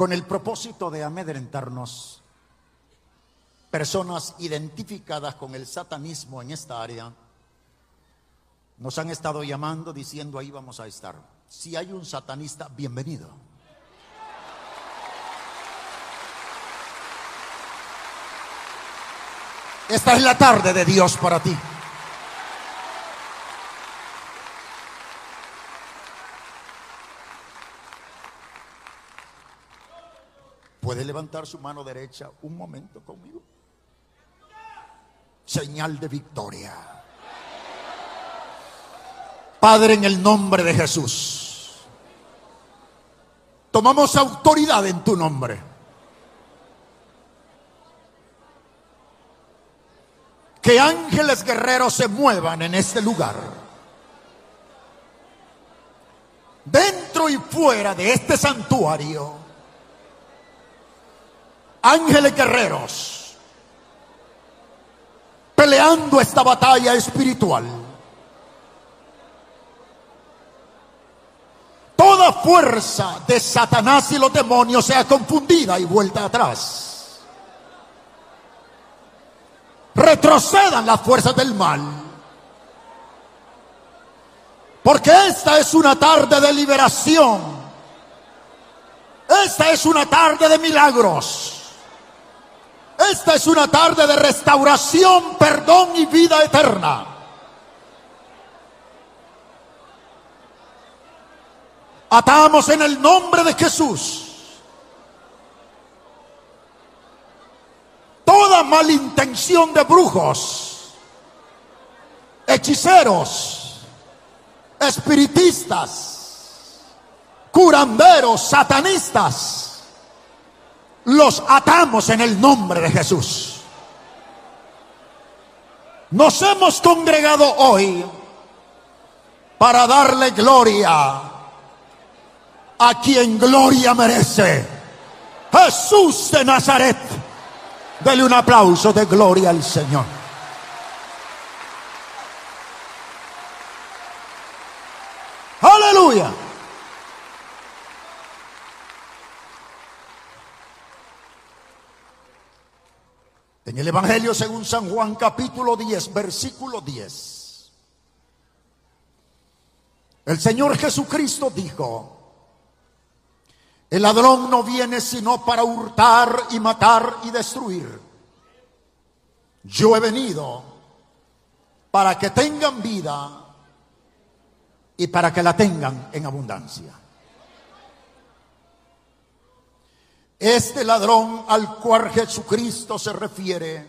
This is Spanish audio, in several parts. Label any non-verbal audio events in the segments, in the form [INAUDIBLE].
Con el propósito de amedrentarnos, personas identificadas con el satanismo en esta área nos han estado llamando diciendo ahí vamos a estar. Si hay un satanista, bienvenido. Esta es la tarde de Dios para ti. ¿Puede levantar su mano derecha un momento conmigo? Señal de victoria. Padre, en el nombre de Jesús, tomamos autoridad en tu nombre. Que ángeles guerreros se muevan en este lugar. Dentro y fuera de este santuario ángeles guerreros peleando esta batalla espiritual. Toda fuerza de Satanás y los demonios sea confundida y vuelta atrás. Retrocedan las fuerzas del mal. Porque esta es una tarde de liberación. Esta es una tarde de milagros. Esta es una tarde de restauración, perdón y vida eterna. Atamos en el nombre de Jesús toda malintención de brujos, hechiceros, espiritistas, curanderos, satanistas los atamos en el nombre de Jesús. Nos hemos congregado hoy para darle gloria a quien gloria merece. Jesús de Nazaret. Dele un aplauso de gloria al Señor. Aleluya. En el Evangelio según San Juan capítulo 10, versículo 10. El Señor Jesucristo dijo, el ladrón no viene sino para hurtar y matar y destruir. Yo he venido para que tengan vida y para que la tengan en abundancia. Este ladrón al cual Jesucristo se refiere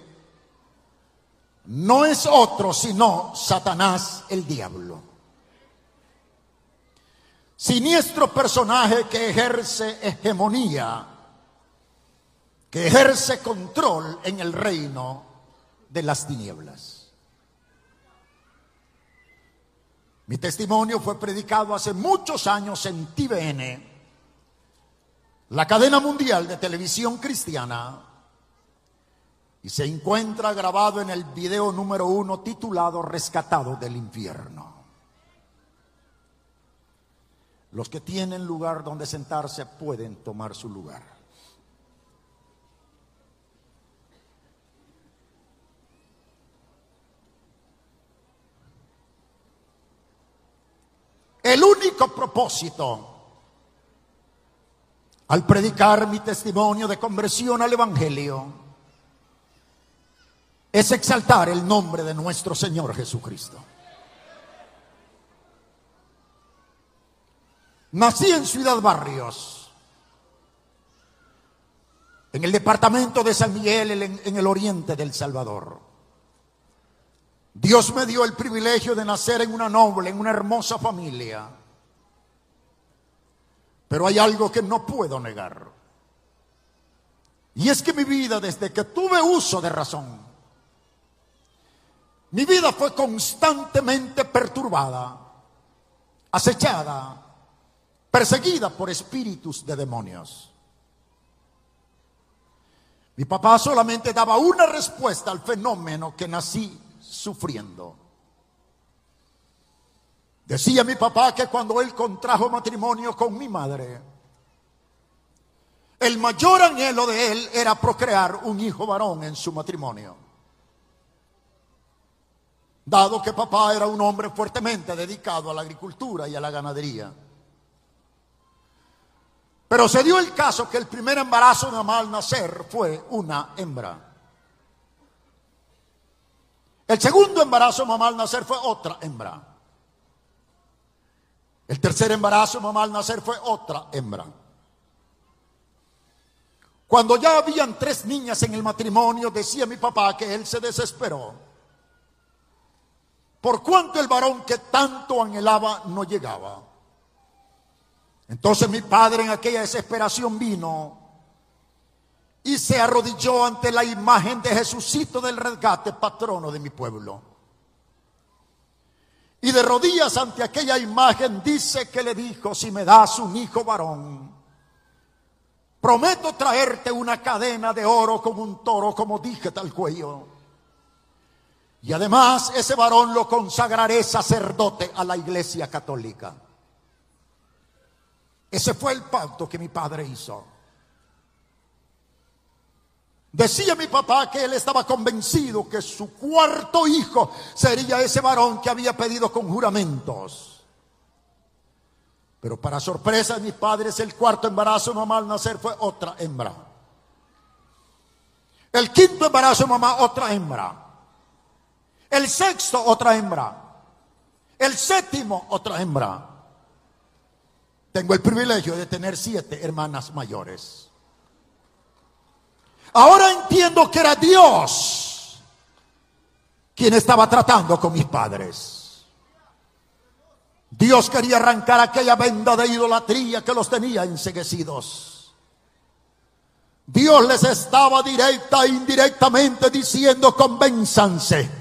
no es otro sino Satanás el diablo. Siniestro personaje que ejerce hegemonía, que ejerce control en el reino de las tinieblas. Mi testimonio fue predicado hace muchos años en TVN la cadena mundial de televisión cristiana y se encuentra grabado en el video número uno titulado Rescatado del infierno. Los que tienen lugar donde sentarse pueden tomar su lugar. El único propósito al predicar mi testimonio de conversión al Evangelio, es exaltar el nombre de nuestro Señor Jesucristo. Nací en Ciudad Barrios, en el departamento de San Miguel, en, el oriente del Salvador. Dios me dio el privilegio de nacer en una noble, en una hermosa familia. Pero hay algo que no puedo negar. Y es que mi vida, desde que tuve uso de razón, mi vida fue constantemente perturbada, acechada, perseguida por espíritus de demonios. Mi papá solamente daba una respuesta al fenómeno que nací sufriendo. Decía mi papá que cuando él contrajo matrimonio con mi madre, el mayor anhelo de él era procrear un hijo varón en su matrimonio. Dado que papá era un hombre fuertemente dedicado a la agricultura y a la ganadería. Pero se dio el caso que el primer embarazo de mamá nacer fue una hembra. El segundo embarazo de mamá al nacer fue otra hembra. El tercer embarazo mamá al nacer fue otra hembra. Cuando ya habían tres niñas en el matrimonio, decía mi papá que él se desesperó. Por cuanto el varón que tanto anhelaba no llegaba. Entonces mi padre en aquella desesperación vino y se arrodilló ante la imagen de Jesucito del rescate, patrono de mi pueblo. Y de rodillas ante aquella imagen dice que le dijo, si me das un hijo varón, prometo traerte una cadena de oro como un toro, como dije tal cuello. Y además ese varón lo consagraré sacerdote a la iglesia católica. Ese fue el pacto que mi padre hizo. Decía mi papá que él estaba convencido que su cuarto hijo sería ese varón que había pedido con juramentos. Pero para sorpresa de mis padres, el cuarto embarazo mamá al nacer fue otra hembra. El quinto embarazo mamá, otra hembra. El sexto, otra hembra. El séptimo, otra hembra. Tengo el privilegio de tener siete hermanas mayores. Ahora entiendo que era Dios quien estaba tratando con mis padres. Dios quería arrancar aquella venda de idolatría que los tenía enseguecidos. Dios les estaba directa e indirectamente diciendo, convénzanse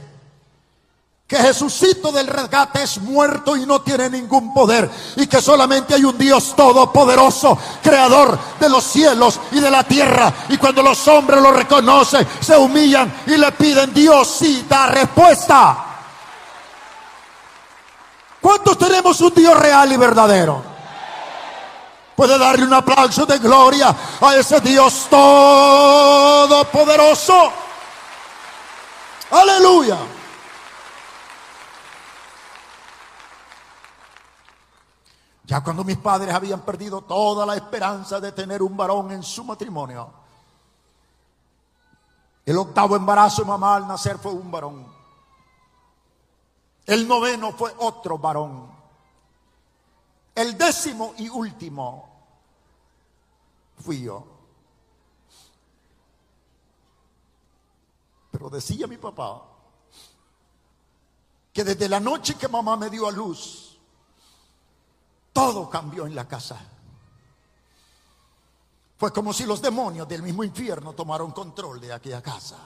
que Jesucito del rescate es muerto y no tiene ningún poder y que solamente hay un Dios todopoderoso, creador de los cielos y de la tierra. Y cuando los hombres lo reconocen, se humillan y le piden, Dios sí da respuesta. ¿Cuántos tenemos un Dios real y verdadero? Puede darle un aplauso de gloria a ese Dios todopoderoso. Aleluya. Ya cuando mis padres habían perdido toda la esperanza de tener un varón en su matrimonio, el octavo embarazo de mamá al nacer fue un varón. El noveno fue otro varón. El décimo y último fui yo. Pero decía mi papá que desde la noche que mamá me dio a luz, todo cambió en la casa. Fue como si los demonios del mismo infierno tomaron control de aquella casa.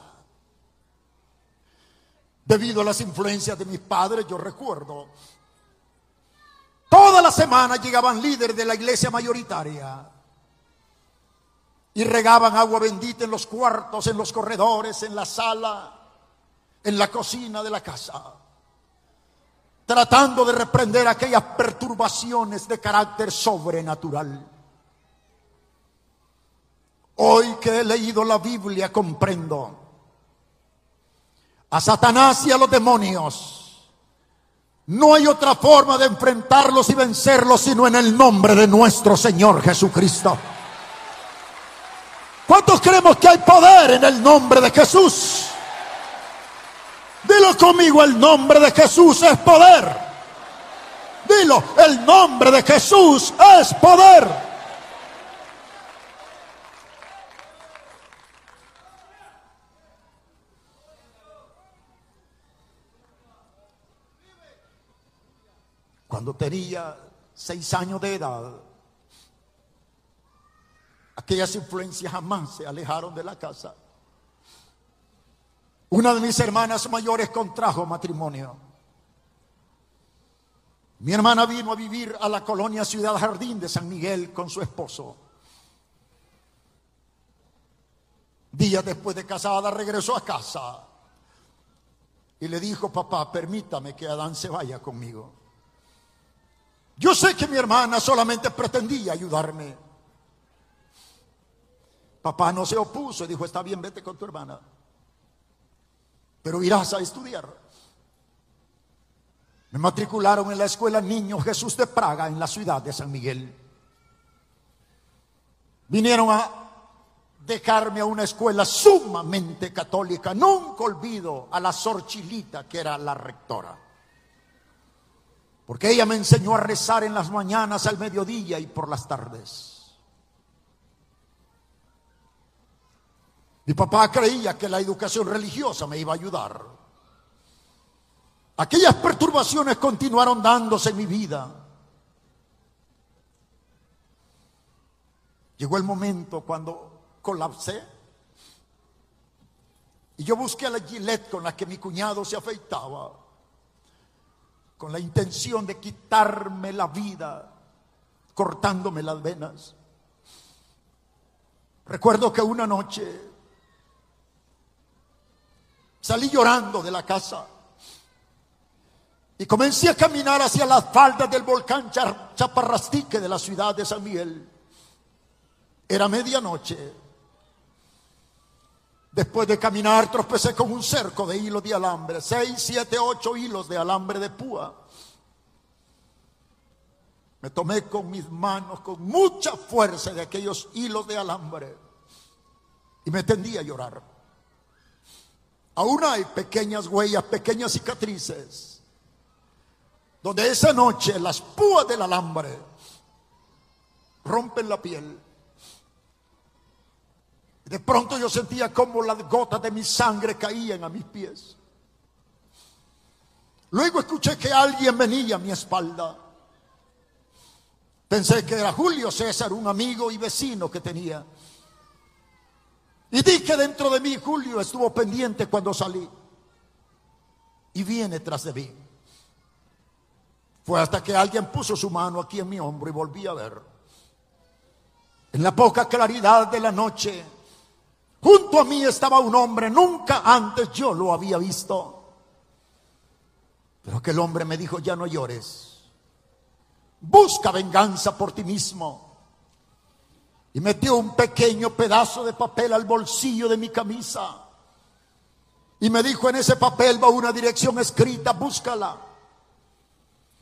Debido a las influencias de mis padres, yo recuerdo, toda la semana llegaban líderes de la iglesia mayoritaria y regaban agua bendita en los cuartos, en los corredores, en la sala, en la cocina de la casa tratando de reprender aquellas perturbaciones de carácter sobrenatural. Hoy que he leído la Biblia comprendo a Satanás y a los demonios. No hay otra forma de enfrentarlos y vencerlos sino en el nombre de nuestro Señor Jesucristo. ¿Cuántos creemos que hay poder en el nombre de Jesús? Dilo conmigo, el nombre de Jesús es poder. Dilo, el nombre de Jesús es poder. Cuando tenía seis años de edad, aquellas influencias jamás se alejaron de la casa. Una de mis hermanas mayores contrajo matrimonio. Mi hermana vino a vivir a la colonia Ciudad Jardín de San Miguel con su esposo. Días después de casada regresó a casa y le dijo, papá, permítame que Adán se vaya conmigo. Yo sé que mi hermana solamente pretendía ayudarme. Papá no se opuso y dijo, está bien, vete con tu hermana, pero irás a estudiar. Me matricularon en la escuela Niño Jesús de Praga en la ciudad de San Miguel. Vinieron a dejarme a una escuela sumamente católica. Nunca olvido a la Sorchilita, que era la rectora. Porque ella me enseñó a rezar en las mañanas, al mediodía y por las tardes. Mi papá creía que la educación religiosa me iba a ayudar. Aquellas perturbaciones continuaron dándose en mi vida. Llegó el momento cuando colapsé. Y yo busqué la gilet con la que mi cuñado se afeitaba, con la intención de quitarme la vida, cortándome las venas. Recuerdo que una noche salí llorando de la casa y comencé a caminar hacia las faldas del volcán Chaparrastique de la ciudad de San Miguel. Era medianoche. Después de caminar tropecé con un cerco de hilos de alambre, seis, siete, ocho hilos de alambre de púa. Me tomé con mis manos con mucha fuerza de aquellos hilos de alambre y me tendí a llorar. Aún hay pequeñas huellas, pequeñas cicatrices, donde esa noche las púas del alambre rompen la piel de pronto yo sentía como las gotas de mi sangre caían a mis pies. Luego escuché que alguien venía a mi espalda. Pensé que era Julio César, un amigo y vecino que tenía. Y dije dentro de mí, Julio estuvo pendiente cuando salí. Y viene tras de mí. Fue hasta que alguien puso su mano aquí en mi hombro y volví a ver. En la poca claridad de la noche, Junto a mí estaba un hombre, nunca antes yo lo había visto. Pero aquel hombre me dijo, ya no llores. Busca venganza por ti mismo. Y metió un pequeño pedazo de papel al bolsillo de mi camisa. Y me dijo, en ese papel va una dirección escrita, búscala.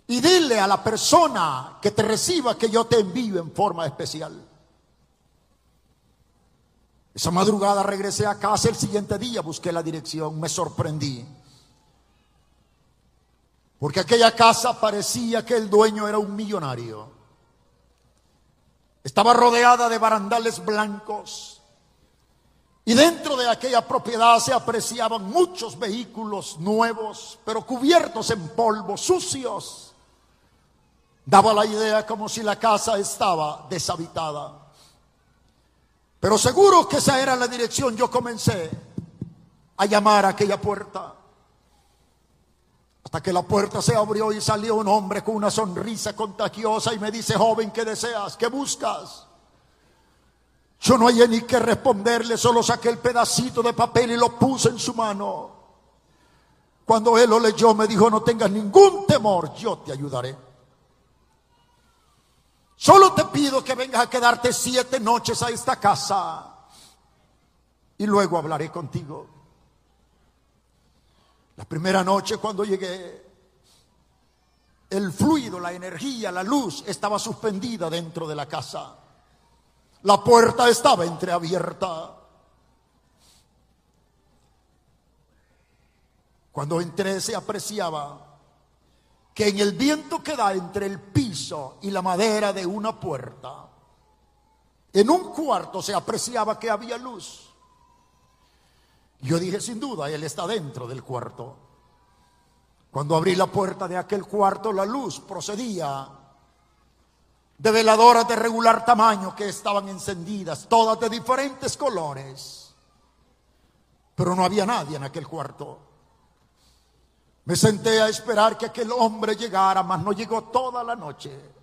Y dile a la persona que te reciba que yo te envío en forma especial. Esa madrugada regresé a casa, el siguiente día busqué la dirección, me sorprendí. Porque aquella casa parecía que el dueño era un millonario. Estaba rodeada de barandales blancos. Y dentro de aquella propiedad se apreciaban muchos vehículos nuevos, pero cubiertos en polvo, sucios. Daba la idea como si la casa estaba deshabitada. Pero seguro que esa era la dirección. Yo comencé a llamar a aquella puerta. Hasta que la puerta se abrió y salió un hombre con una sonrisa contagiosa y me dice, joven, ¿qué deseas? ¿Qué buscas? Yo no hallé ni que responderle, solo saqué el pedacito de papel y lo puse en su mano. Cuando él lo leyó me dijo, no tengas ningún temor, yo te ayudaré. Solo te pido que vengas a quedarte siete noches a esta casa y luego hablaré contigo. La primera noche cuando llegué, el fluido, la energía, la luz estaba suspendida dentro de la casa. La puerta estaba entreabierta. Cuando entré se apreciaba que en el viento que da entre el piso y la madera de una puerta, en un cuarto se apreciaba que había luz. Yo dije, sin duda, él está dentro del cuarto. Cuando abrí la puerta de aquel cuarto, la luz procedía de veladoras de regular tamaño que estaban encendidas, todas de diferentes colores. Pero no había nadie en aquel cuarto. Me senté a esperar que aquel hombre llegara, mas no llegó toda la noche.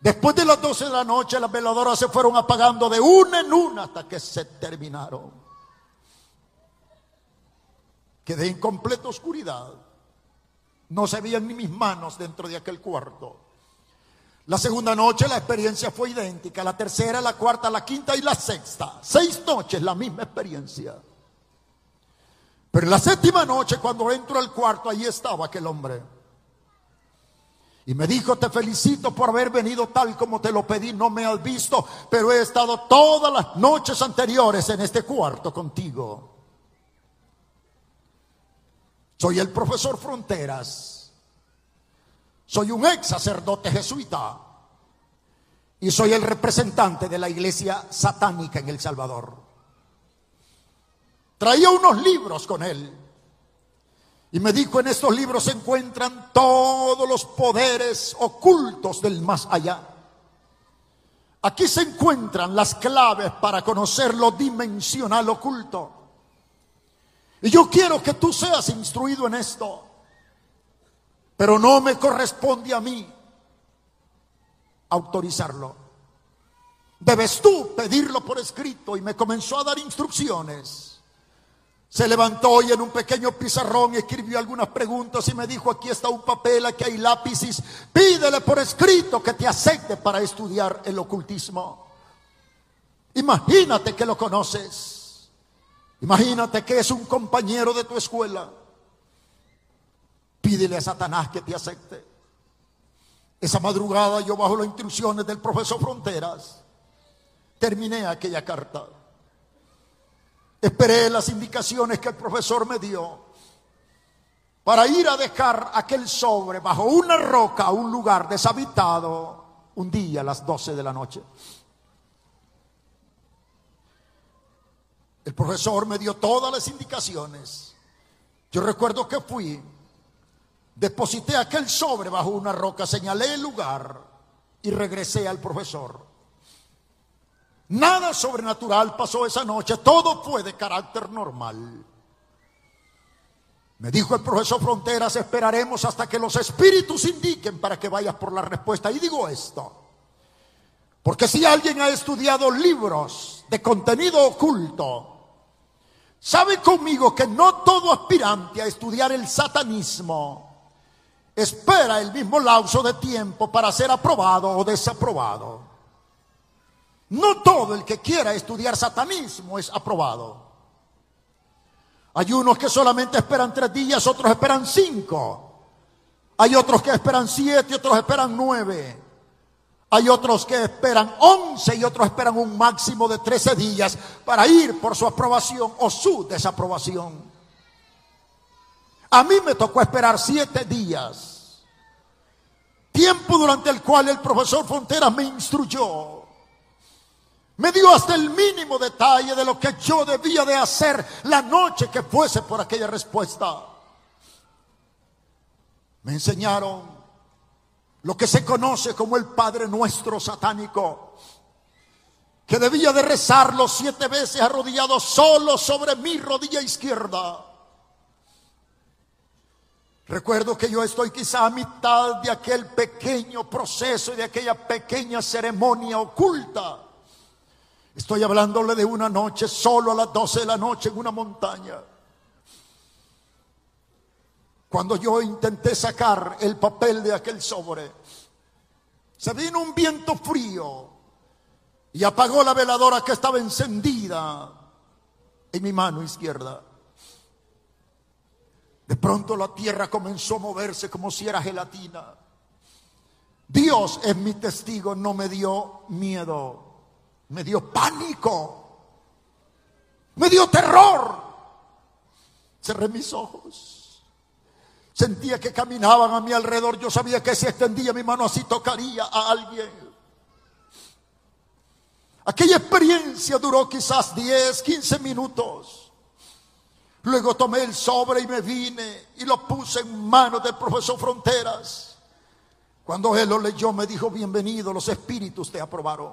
Después de las 12 de la noche, las veladoras se fueron apagando de una en una hasta que se terminaron. Quedé en completa oscuridad. No se veían ni mis manos dentro de aquel cuarto. La segunda noche la experiencia fue idéntica. La tercera, la cuarta, la quinta y la sexta. Seis noches la misma experiencia. Pero la séptima noche, cuando entro al cuarto, ahí estaba aquel hombre. Y me dijo, te felicito por haber venido tal como te lo pedí, no me has visto, pero he estado todas las noches anteriores en este cuarto contigo. Soy el profesor Fronteras. Soy un ex sacerdote jesuita. Y soy el representante de la iglesia satánica en El Salvador. Traía unos libros con él. Y me dijo, en estos libros se encuentran todos los poderes ocultos del más allá. Aquí se encuentran las claves para conocer lo dimensional oculto. Y yo quiero que tú seas instruido en esto. Pero no me corresponde a mí autorizarlo. Debes tú pedirlo por escrito y me comenzó a dar instrucciones. Se levantó y en un pequeño pizarrón escribió algunas preguntas y me dijo, aquí está un papel, aquí hay lápices, pídele por escrito que te acepte para estudiar el ocultismo. Imagínate que lo conoces. Imagínate que es un compañero de tu escuela. Pídele a Satanás que te acepte. Esa madrugada yo bajo las instrucciones del profesor Fronteras terminé aquella carta. Esperé las indicaciones que el profesor me dio para ir a dejar aquel sobre bajo una roca a un lugar deshabitado un día a las 12 de la noche. El profesor me dio todas las indicaciones. Yo recuerdo que fui, deposité aquel sobre bajo una roca, señalé el lugar y regresé al profesor. Nada sobrenatural pasó esa noche, todo fue de carácter normal. Me dijo el profesor Fronteras, esperaremos hasta que los espíritus indiquen para que vayas por la respuesta. Y digo esto, porque si alguien ha estudiado libros de contenido oculto, sabe conmigo que no todo aspirante a estudiar el satanismo espera el mismo lapso de tiempo para ser aprobado o desaprobado. No todo el que quiera estudiar satanismo es aprobado. Hay unos que solamente esperan tres días, otros esperan cinco. Hay otros que esperan siete, otros esperan nueve. Hay otros que esperan once y otros esperan un máximo de trece días para ir por su aprobación o su desaprobación. A mí me tocó esperar siete días. Tiempo durante el cual el profesor Fronteras me instruyó me dio hasta el mínimo detalle de lo que yo debía de hacer la noche que fuese por aquella respuesta. Me enseñaron lo que se conoce como el Padre Nuestro satánico, que debía de rezarlo siete veces arrodillado solo sobre mi rodilla izquierda. Recuerdo que yo estoy quizá a mitad de aquel pequeño proceso de aquella pequeña ceremonia oculta Estoy hablándole de una noche, solo a las 12 de la noche en una montaña. Cuando yo intenté sacar el papel de aquel sobre, se vino un viento frío y apagó la veladora que estaba encendida en mi mano izquierda. De pronto la tierra comenzó a moverse como si era gelatina. Dios es mi testigo, no me dio miedo me dio pánico, me dio terror. Cerré mis ojos. Sentía que caminaban a mi alrededor. Yo sabía que si extendía mi mano así tocaría a alguien. Aquella experiencia duró quizás 10, 15 minutos. Luego tomé el sobre y me vine y lo puse en manos del profesor Fronteras. Cuando él lo leyó me dijo, bienvenido, los espíritus te aprobaron.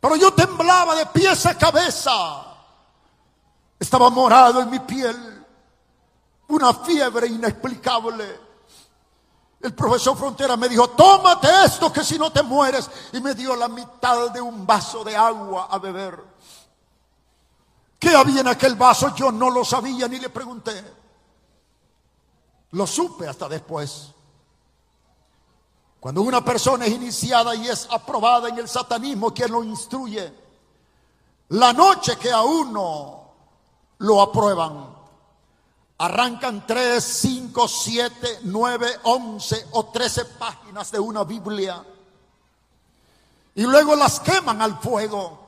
Pero yo temblaba de pies a cabeza. Estaba morado en mi piel. Una fiebre inexplicable. El profesor Frontera me dijo, tómate esto que si no te mueres. Y me dio la mitad de un vaso de agua a beber. ¿Qué había en aquel vaso? Yo no lo sabía ni le pregunté. Lo supe hasta después. Cuando una persona es iniciada y es aprobada en el satanismo, quien lo instruye? La noche que a uno lo aprueban, arrancan 3, 5, 7, 9, 11 o 13 páginas de una Biblia y luego las queman al fuego.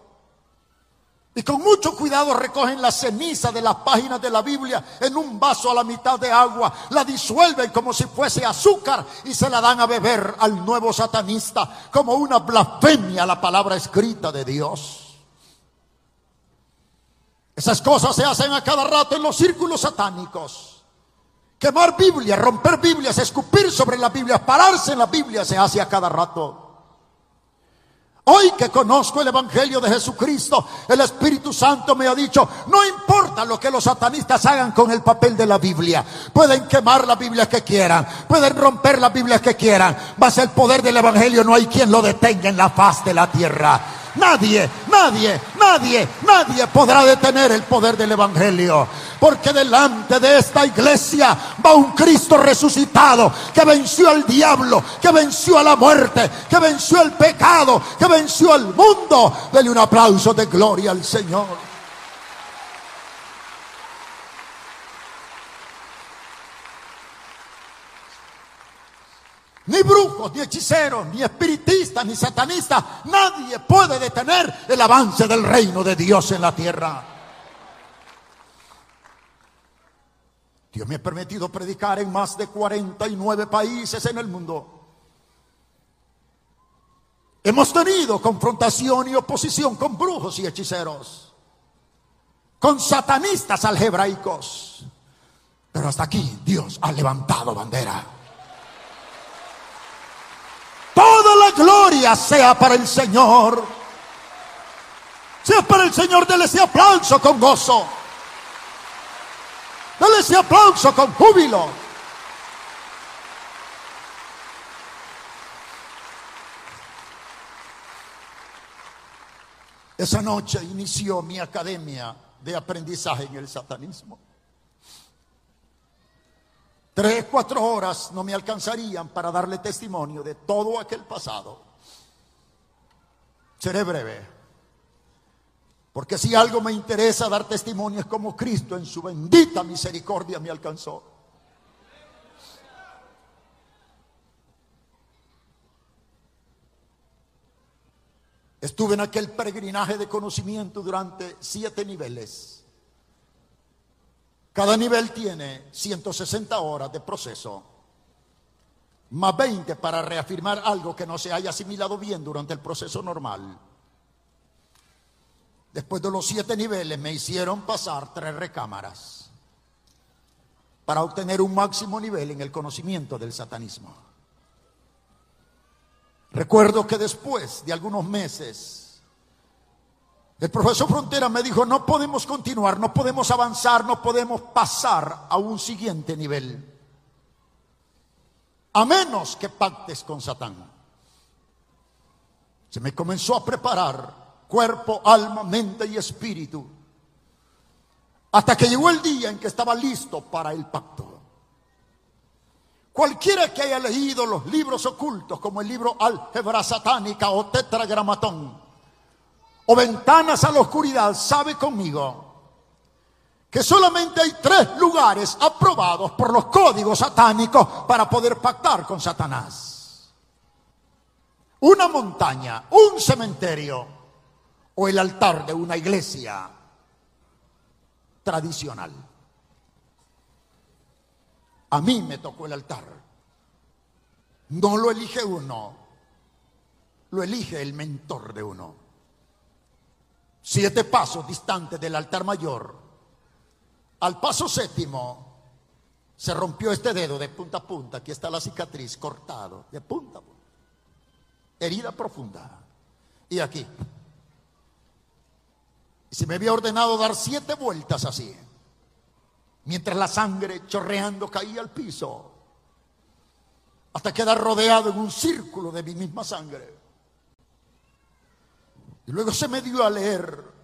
Y con mucho cuidado recogen la ceniza de las páginas de la Biblia en un vaso a la mitad de agua, la disuelven como si fuese azúcar y se la dan a beber al nuevo satanista como una blasfemia a la palabra escrita de Dios. Esas cosas se hacen a cada rato en los círculos satánicos. Quemar Biblia, romper Biblias, escupir sobre la Biblia, pararse en la Biblia se hace a cada rato. Hoy que conozco el Evangelio de Jesucristo, el Espíritu Santo me ha dicho, no importa lo que los satanistas hagan con el papel de la Biblia, pueden quemar la Biblia que quieran, pueden romper la Biblia que quieran, mas el poder del Evangelio no hay quien lo detenga en la faz de la tierra. Nadie, nadie, nadie, nadie podrá detener el poder del Evangelio. Porque delante de esta iglesia va un Cristo resucitado que venció al diablo, que venció a la muerte, que venció el pecado, que venció al mundo. Dele un aplauso de gloria al Señor. Ni brujos, ni hechiceros, ni espiritistas, ni satanistas. Nadie puede detener el avance del reino de Dios en la tierra. Dios me ha permitido predicar en más de 49 países en el mundo. Hemos tenido confrontación y oposición con brujos y hechiceros, con satanistas algebraicos. Pero hasta aquí Dios ha levantado bandera. Toda la gloria sea para el Señor. Sea para el Señor, déle ese aplauso con gozo. Dale ese aplauso con júbilo. Esa noche inició mi academia de aprendizaje en el satanismo. Tres, cuatro horas no me alcanzarían para darle testimonio de todo aquel pasado. Seré breve. Porque si algo me interesa dar testimonio es como Cristo en su bendita misericordia me alcanzó. Estuve en aquel peregrinaje de conocimiento durante siete niveles. Cada nivel tiene 160 horas de proceso, más 20 para reafirmar algo que no se haya asimilado bien durante el proceso normal. Después de los siete niveles me hicieron pasar tres recámaras para obtener un máximo nivel en el conocimiento del satanismo. Recuerdo que después de algunos meses, el profesor Frontera me dijo, no podemos continuar, no podemos avanzar, no podemos pasar a un siguiente nivel, a menos que pactes con Satán. Se me comenzó a preparar cuerpo, alma, mente y espíritu. Hasta que llegó el día en que estaba listo para el pacto. Cualquiera que haya leído los libros ocultos, como el libro Álgebra Satánica o Tetragramatón, o Ventanas a la Oscuridad, sabe conmigo que solamente hay tres lugares aprobados por los códigos satánicos para poder pactar con Satanás. Una montaña, un cementerio o el altar de una iglesia tradicional. A mí me tocó el altar. No lo elige uno, lo elige el mentor de uno. Siete pasos distantes del altar mayor, al paso séptimo, se rompió este dedo de punta a punta. Aquí está la cicatriz, cortado, de punta a punta. Herida profunda. Y aquí. Y se me había ordenado dar siete vueltas así. Mientras la sangre chorreando caía al piso. Hasta quedar rodeado en un círculo de mi misma sangre. Y luego se me dio a leer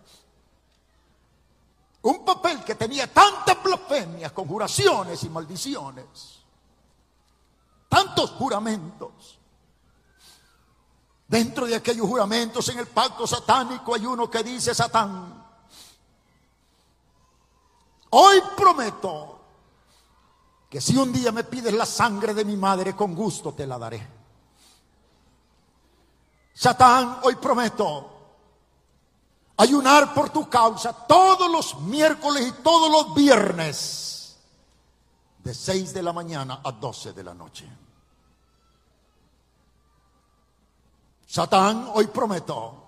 un papel que tenía tantas blasfemias, conjuraciones y maldiciones, tantos juramentos. Dentro de aquellos juramentos en el pacto satánico hay uno que dice, Satán, hoy prometo que si un día me pides la sangre de mi madre, con gusto te la daré. Satán, hoy prometo ayunar por tu causa todos los miércoles y todos los viernes, de 6 de la mañana a 12 de la noche. Satán, hoy prometo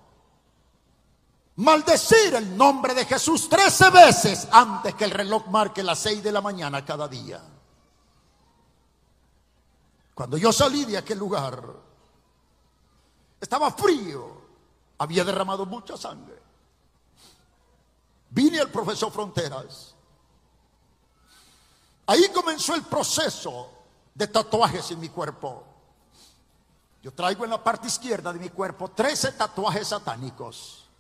maldecir el nombre de Jesús 13 veces antes que el reloj marque las 6 de la mañana cada día. Cuando yo salí de aquel lugar, estaba frío, había derramado mucha sangre. Vine al profesor Fronteras. Ahí comenzó el proceso de tatuajes en mi cuerpo. Yo traigo en la parte izquierda de mi cuerpo 13 tatuajes satánicos.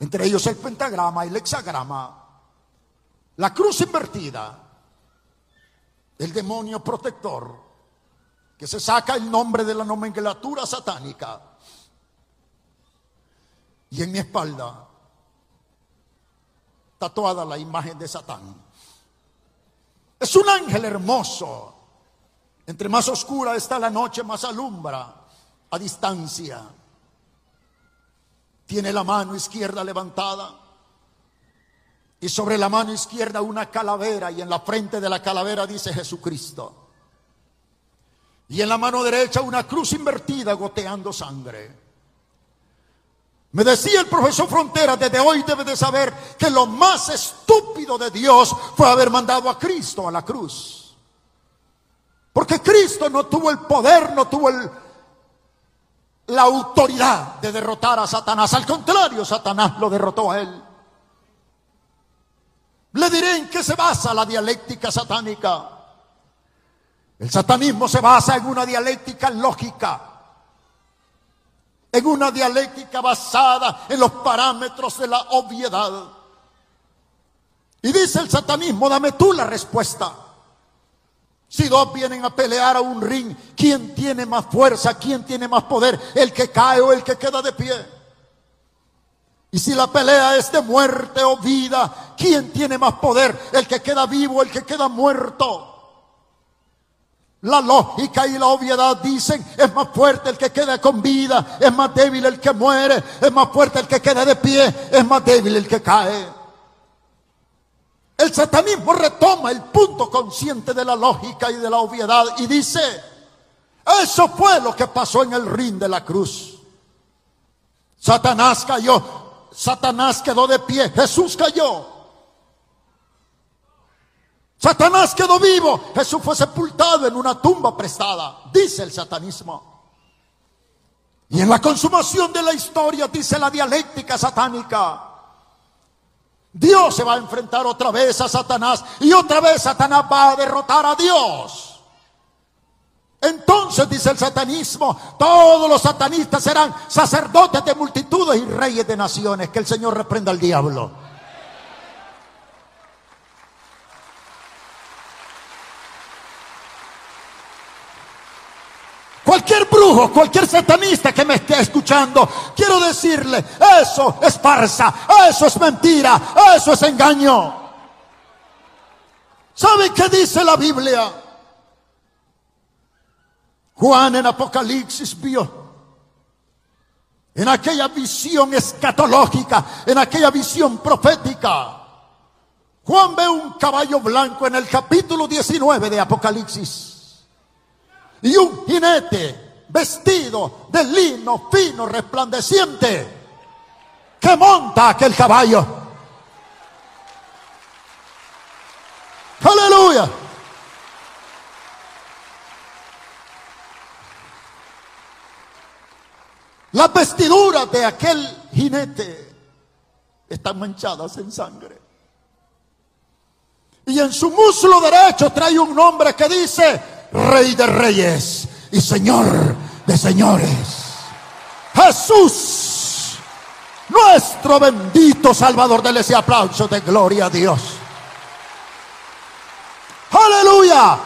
Entre ellos el pentagrama, el hexagrama, la cruz invertida, el demonio protector, que se saca el nombre de la nomenclatura satánica. Y en mi espalda tatuada la imagen de Satán. Es un ángel hermoso. Entre más oscura está la noche, más alumbra a distancia. Tiene la mano izquierda levantada y sobre la mano izquierda una calavera y en la frente de la calavera dice Jesucristo. Y en la mano derecha una cruz invertida goteando sangre. Me decía el profesor Frontera, desde hoy debe de saber que lo más estúpido de Dios fue haber mandado a Cristo a la cruz. Porque Cristo no tuvo el poder, no tuvo la autoridad de derrotar a Satanás. Al contrario, Satanás lo derrotó a él. Le diré en qué se basa la dialéctica satánica. El satanismo se basa en una dialéctica lógica en una dialéctica basada en los parámetros de la obviedad. Y dice el satanismo, dame tú la respuesta. Si dos vienen a pelear a un ring, ¿quién tiene más fuerza? ¿Quién tiene más poder? ¿El que cae o el que queda de pie? Y si la pelea es de muerte o vida, ¿quién tiene más poder? ¿El que queda vivo o el que queda muerto? La lógica y la obviedad dicen, es más fuerte el que queda con vida, es más débil el que muere, es más fuerte el que queda de pie, es más débil el que cae. El satanismo retoma el punto consciente de la lógica y de la obviedad y dice, eso fue lo que pasó en el ring de la cruz. Satanás cayó, Satanás quedó de pie, Jesús cayó. Satanás quedó vivo. Jesús fue sepultado en una tumba prestada, dice el satanismo. Y en la consumación de la historia, dice la dialéctica satánica, Dios se va a enfrentar otra vez a Satanás y otra vez Satanás va a derrotar a Dios. Entonces, dice el satanismo, todos los satanistas serán sacerdotes de multitudes y reyes de naciones. Que el Señor reprenda al diablo. Cualquier brujo, cualquier satanista que me esté escuchando, quiero decirle, eso es farsa, eso es mentira, eso es engaño. ¿Sabe qué dice la Biblia? Juan en Apocalipsis vio en aquella visión escatológica, en aquella visión profética. Juan ve un caballo blanco en el capítulo 19 de Apocalipsis y un jinete vestido de lino fino resplandeciente que monta aquel caballo. Aleluya. Las vestiduras de aquel jinete están manchadas en sangre. Y en su muslo derecho trae un nombre que dice Rey de Reyes y Señor de Señores. Jesús, nuestro bendito Salvador. Dele ese aplauso de gloria a Dios. Aleluya.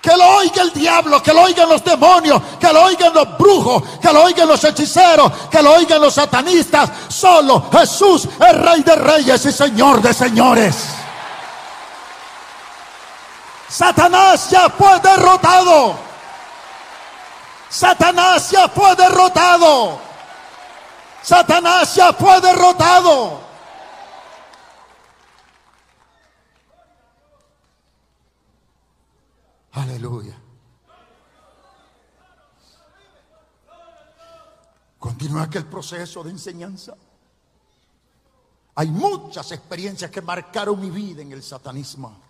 Que lo oiga el diablo, que lo oigan los demonios, que lo oigan los brujos, que lo oigan los hechiceros, que lo oigan los satanistas. Solo Jesús es Rey de Reyes y Señor de Señores. Satanás ya fue derrotado. Satanás ya fue derrotado. Satanás ya fue derrotado. Aleluya. Continúa aquel proceso de enseñanza. Hay muchas experiencias que marcaron mi vida en el satanismo.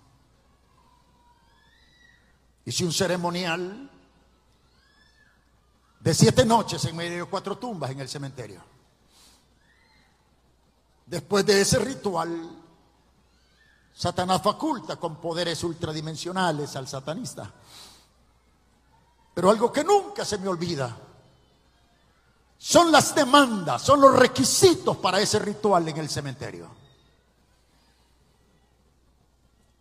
Hice un ceremonial de siete noches en medio de cuatro tumbas en el cementerio. Después de ese ritual, Satanás faculta con poderes ultradimensionales al satanista. Pero algo que nunca se me olvida son las demandas, son los requisitos para ese ritual en el cementerio.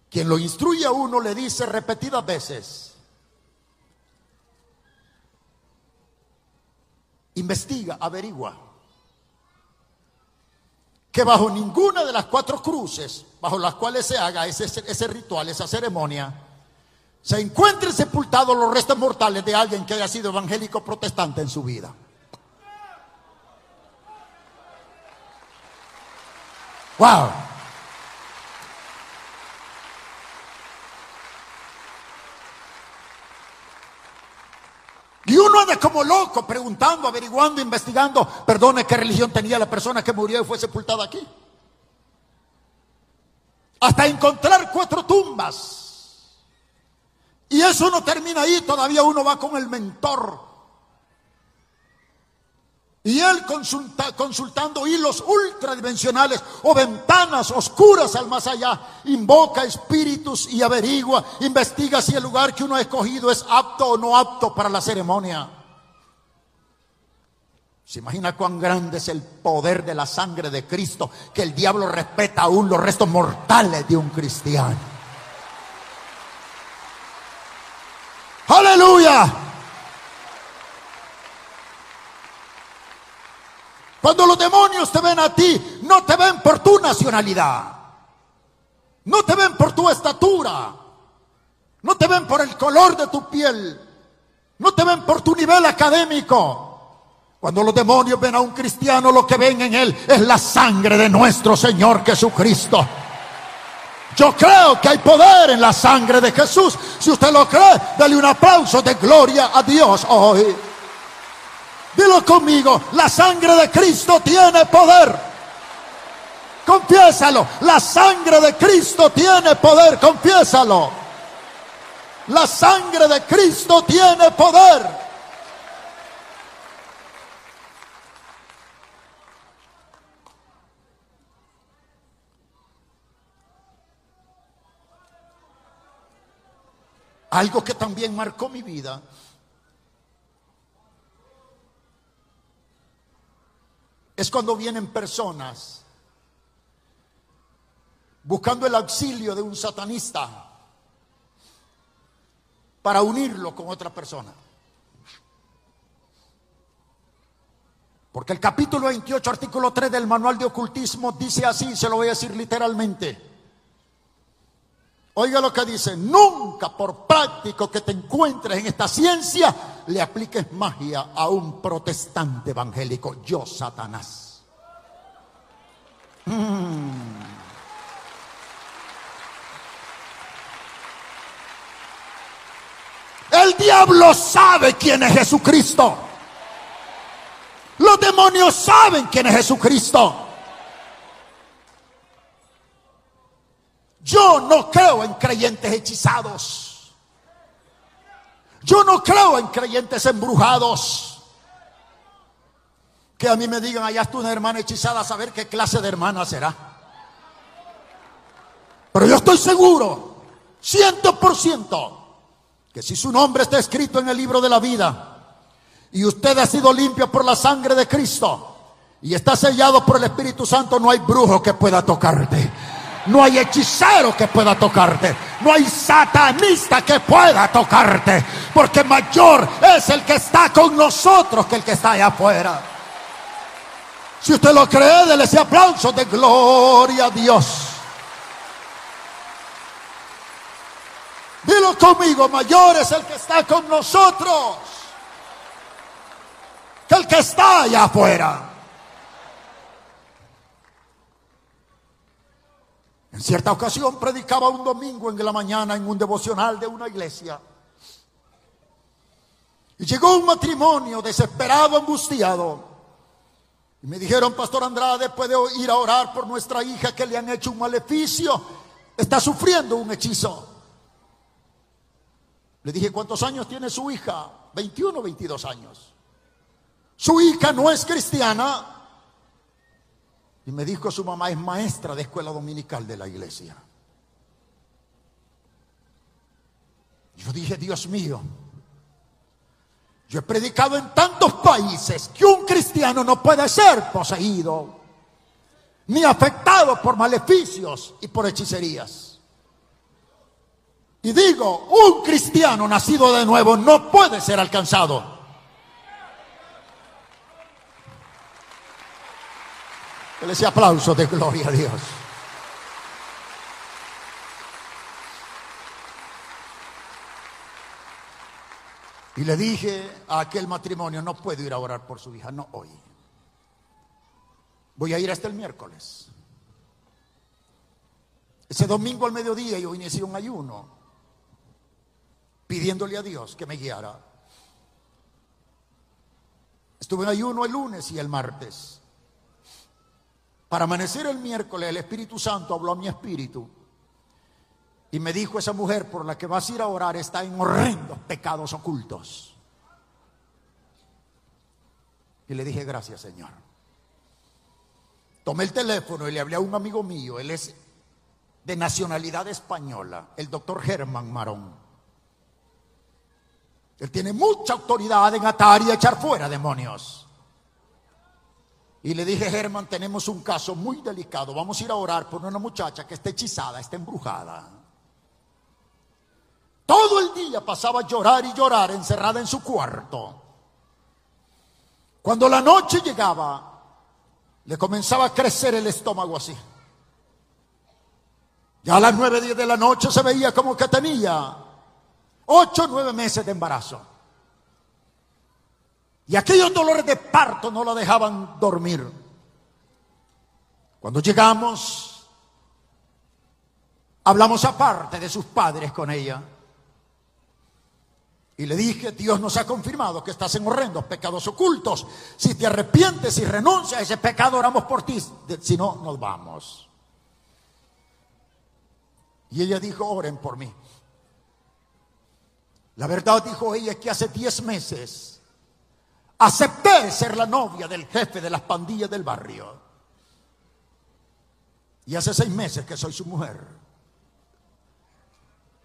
Quien lo instruye a uno le dice repetidas veces, investiga, averigua que bajo ninguna de las cuatro cruces bajo las cuales se haga ese, ese ritual, esa ceremonia, se encuentren sepultados los restos mortales de alguien que haya sido evangélico protestante en su vida. Wow. Y uno anda como loco preguntando, averiguando, investigando, perdone qué religión tenía la persona que murió y fue sepultada aquí. Hasta encontrar cuatro tumbas. Y eso no termina ahí, todavía uno va con el mentor. Y él consulta, consultando hilos ultradimensionales o ventanas oscuras al más allá, invoca espíritus y averigua, investiga si el lugar que uno ha escogido es apto o no apto para la ceremonia. ¿Se imagina cuán grande es el poder de la sangre de Cristo que el diablo respeta aún los restos mortales de un cristiano? Aleluya. Cuando los demonios te ven a ti, no te ven por tu nacionalidad. No te ven por tu estatura. No te ven por el color de tu piel. No te ven por tu nivel académico. Cuando los demonios ven a un cristiano, lo que ven en él es la sangre de nuestro Señor Jesucristo. Yo creo que hay poder en la sangre de Jesús. Si usted lo cree, dale un aplauso de gloria a Dios hoy. Dilo conmigo, la sangre de Cristo tiene poder. Confiésalo, la sangre de Cristo tiene poder, confiésalo. La sangre de Cristo tiene poder. Algo que también marcó mi vida. Es cuando vienen personas buscando el auxilio de un satanista para unirlo con otra persona. Porque el capítulo 28, artículo 3 del manual de ocultismo dice así, se lo voy a decir literalmente. Oiga lo que dice, nunca por práctico que te encuentres en esta ciencia, le apliques magia a un protestante evangélico, yo Satanás. Mm. El diablo sabe quién es Jesucristo. Los los demonios saben quién es Jesucristo. Yo no creo en creyentes hechizados. Yo no creo en creyentes embrujados. Que a mí me digan, allá está una hermana hechizada, a saber qué clase de hermana será. Pero yo estoy seguro, ciento por ciento, que si su nombre está escrito en el libro de la vida y usted ha sido limpio por la sangre de Cristo y está sellado por el Espíritu Santo, no hay brujo que pueda tocarte. No hay hechicero que pueda tocarte. No hay satanista que pueda tocarte. Porque mayor es el que está con nosotros que el que está allá afuera. Si usted lo cree, déle ese aplauso de gloria a Dios. Dilo conmigo, mayor es el que está con nosotros que el que está allá afuera. En cierta ocasión predicaba un domingo en la mañana en un devocional de una iglesia. Y llegó un matrimonio desesperado, angustiado. Y me dijeron, Pastor Andrade, puede ir a orar por nuestra hija que le han hecho un maleficio. Está sufriendo un hechizo. Le dije, ¿cuántos años tiene su hija? 21 o 22 años. Su hija no es cristiana, y me dijo su mamá, es maestra de escuela dominical de la iglesia. Yo dije, Dios mío, yo he predicado en tantos países que un cristiano no puede ser poseído ni afectado por maleficios y por hechicerías. Y digo, un cristiano nacido de nuevo no puede ser alcanzado ese aplauso de gloria a Dios. Y le dije a aquel matrimonio, no puedo ir a orar por su hija, no hoy. Voy a ir hasta el miércoles. Ese domingo al mediodía yo inicié un ayuno, pidiéndole a Dios que me guiara. Estuve en ayuno el lunes y el martes. Para amanecer el miércoles, el Espíritu Santo habló a mi espíritu y me dijo, esa mujer por la que vas a ir a orar está en horrendos pecados ocultos. Y le dije, gracias Señor. Tomé el teléfono y le hablé a un amigo mío, él es de nacionalidad española, el doctor Germán Marón. Él tiene mucha autoridad en atar y echar fuera demonios. Y le dije, Germán, tenemos un caso muy delicado. Vamos a ir a orar por una muchacha que está hechizada, está embrujada. Todo el día pasaba a llorar y llorar encerrada en su cuarto. Cuando la noche llegaba, le comenzaba a crecer el estómago así. Ya a las nueve, diez de la noche se veía como que tenía ocho, nueve meses de embarazo. Y aquellos dolores de parto no la dejaban dormir. Cuando llegamos, hablamos aparte de sus padres con ella. Y le dije, Dios nos ha confirmado que estás en horrendos pecados ocultos. Si te arrepientes y renuncias a ese pecado, oramos por ti. Si no, nos vamos. Y ella dijo, oren por mí. La verdad, dijo ella, que hace 10 meses Acepté ser la novia del jefe de las pandillas del barrio. Y hace seis meses que soy su mujer.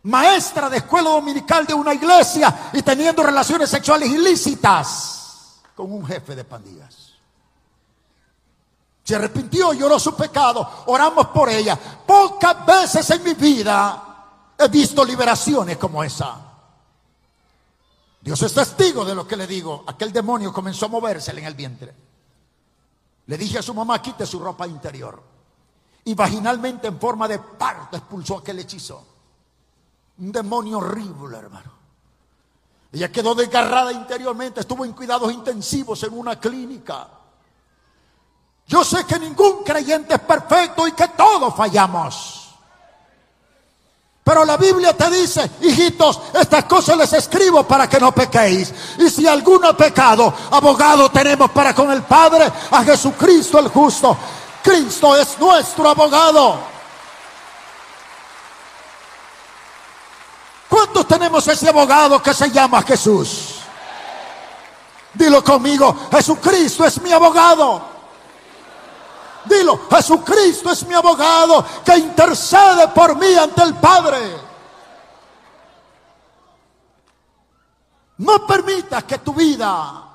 Maestra de escuela dominical de una iglesia y teniendo relaciones sexuales ilícitas con un jefe de pandillas. Se arrepintió, lloró su pecado, oramos por ella. Pocas veces en mi vida he visto liberaciones como esa. Dios es testigo de lo que le digo. Aquel demonio comenzó a moverse en el vientre. Le dije a su mamá, quite su ropa interior. Y vaginalmente en forma de parto expulsó aquel hechizo. Un demonio horrible, hermano. Ella quedó desgarrada interiormente, estuvo en cuidados intensivos en una clínica. Yo sé que ningún creyente es perfecto y que todos fallamos. Pero la Biblia te dice, hijitos, estas cosas les escribo para que no pequéis. Y si alguno ha pecado, abogado tenemos para con el Padre, a Jesucristo el justo. Cristo es nuestro abogado. ¿Cuántos tenemos ese abogado que se llama Jesús? Dilo conmigo, Jesucristo es mi abogado. Dilo, Jesucristo es mi abogado que intercede por mí ante el Padre. No permitas que tu vida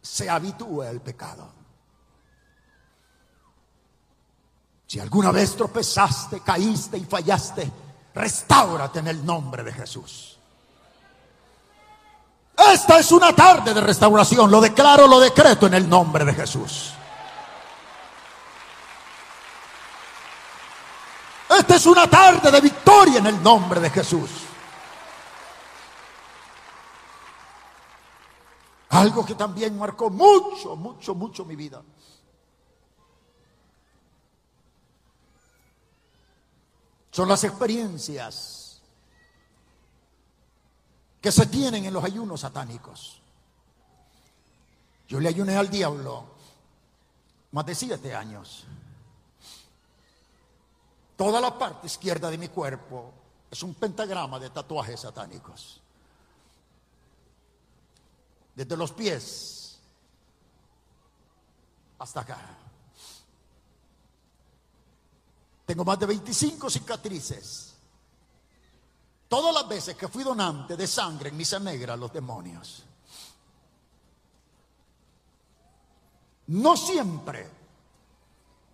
se habitúe al pecado. Si alguna vez tropezaste, caíste y fallaste, restáurate en el nombre de Jesús. Esta es una tarde de restauración. Lo declaro, lo decreto en el nombre de Jesús. Esta es una tarde de victoria en el nombre de Jesús. Algo que también marcó mucho, mucho, mucho mi vida. Son las experiencias que se tienen en los ayunos satánicos. Yo le ayuné al diablo más de siete años. Toda la parte izquierda de mi cuerpo es un pentagrama de tatuajes satánicos. Desde los pies hasta acá. Tengo más de 25 cicatrices Todas las veces que fui donante de sangre en misa negra a los demonios. No siempre,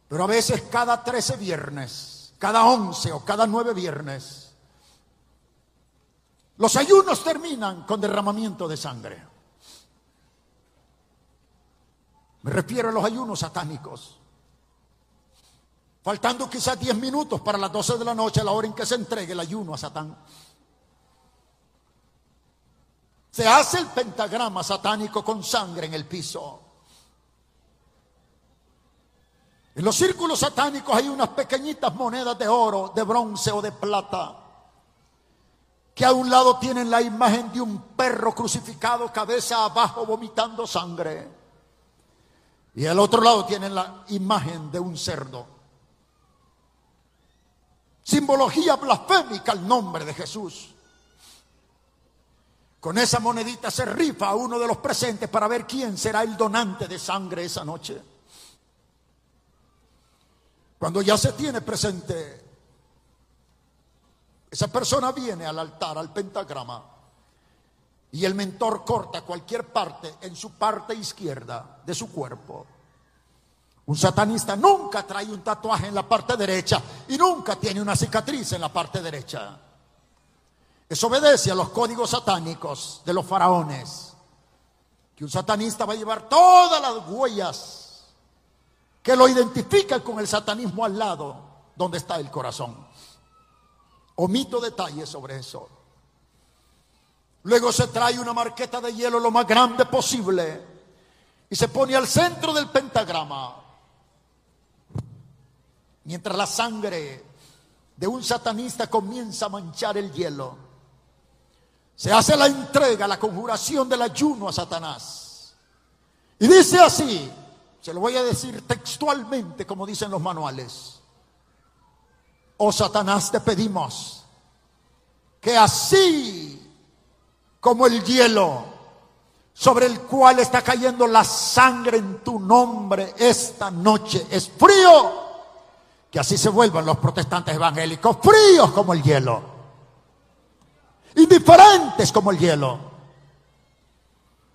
pero a veces cada 13 viernes, cada 11 o cada 9 viernes, los ayunos terminan con derramamiento de sangre. Me refiero a los ayunos satánicos. Faltando quizás 10 minutos para las 12 de la noche, a la hora en que se entregue el ayuno a Satán. Se hace el pentagrama satánico con sangre en el piso. En los círculos satánicos hay unas pequeñitas monedas de oro, de bronce o de plata, que a un lado tienen la imagen de un perro crucificado, cabeza abajo, vomitando sangre. Y al otro lado tienen la imagen de un cerdo. Simbología blasfémica al nombre de Jesús. Con esa monedita se rifa a uno de los presentes para ver quién será el donante de sangre esa noche. Cuando ya se tiene presente, esa persona viene al altar, al pentagrama, y el mentor corta cualquier parte en su parte izquierda de su cuerpo. Un satanista nunca trae un tatuaje en la parte derecha y nunca tiene una cicatriz en la parte derecha. Eso obedece a los códigos satánicos de los faraones. Que un satanista va a llevar todas las huellas que lo identifican con el satanismo al lado donde está el corazón. Omito detalles sobre eso. Luego se trae una marqueta de hielo lo más grande posible y se pone al centro del pentagrama. Mientras la sangre de un satanista comienza a manchar el hielo se hace la entrega, la conjuración del ayuno a Satanás. Y dice así, se lo voy a decir textualmente como dicen los manuales. Oh Satanás, te pedimos que así como el hielo sobre el cual está cayendo la sangre en tu nombre esta noche es frío, que así se vuelvan los protestantes evangélicos, fríos como el hielo indiferentes como el hielo.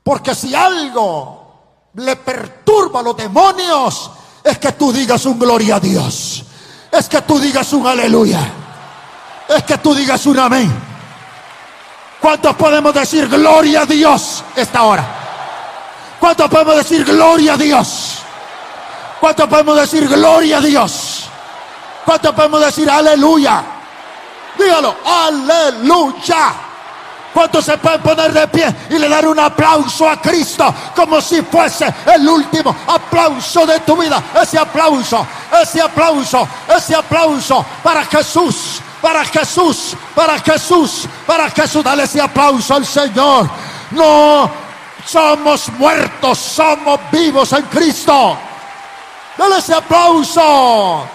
Porque si algo le perturba a los demonios, es que tú digas un gloria a Dios. Es que tú digas un aleluya. Es que tú digas un amén. ¿Cuántos podemos decir gloria a Dios esta hora? ¿Cuántos podemos decir gloria a Dios? ¿Cuántos podemos decir gloria a Dios? ¿Cuántos podemos decir aleluya? Dígalo, aleluya. ¿Cuántos se pueden poner de pie y le dar un aplauso a Cristo como si fuese el último aplauso de tu vida? Ese aplauso, ese aplauso, ese aplauso para Jesús, para Jesús, para Jesús, para Jesús. Dale ese aplauso al Señor. No somos muertos, somos vivos en Cristo. Dale ese aplauso.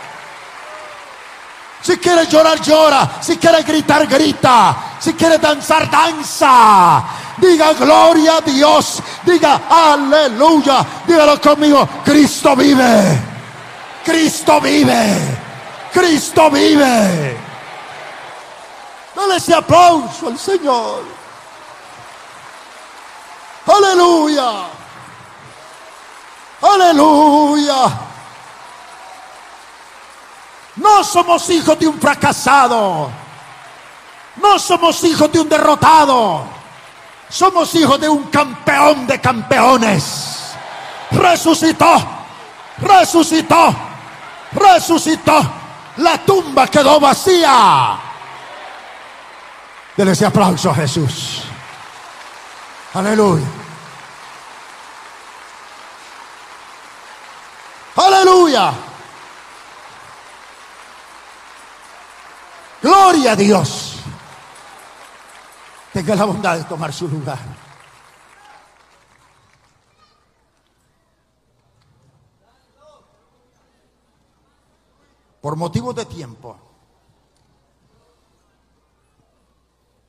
Si quieres llorar, llora. Si quieres gritar, grita. Si quieres danzar, danza. Diga gloria a Dios. Diga aleluya. Dígalo conmigo. Cristo vive. Cristo vive. Cristo vive. Dale ese aplauso al Señor. Aleluya. Aleluya. No somos hijos de un fracasado. No somos hijos de un derrotado. Somos hijos de un campeón de campeones. Resucitó. Resucitó. Resucitó. La tumba quedó vacía. Dele ese aplauso a Jesús. Aleluya. Aleluya. Gloria a Dios. Tenga la bondad de tomar su lugar. Por motivos de tiempo,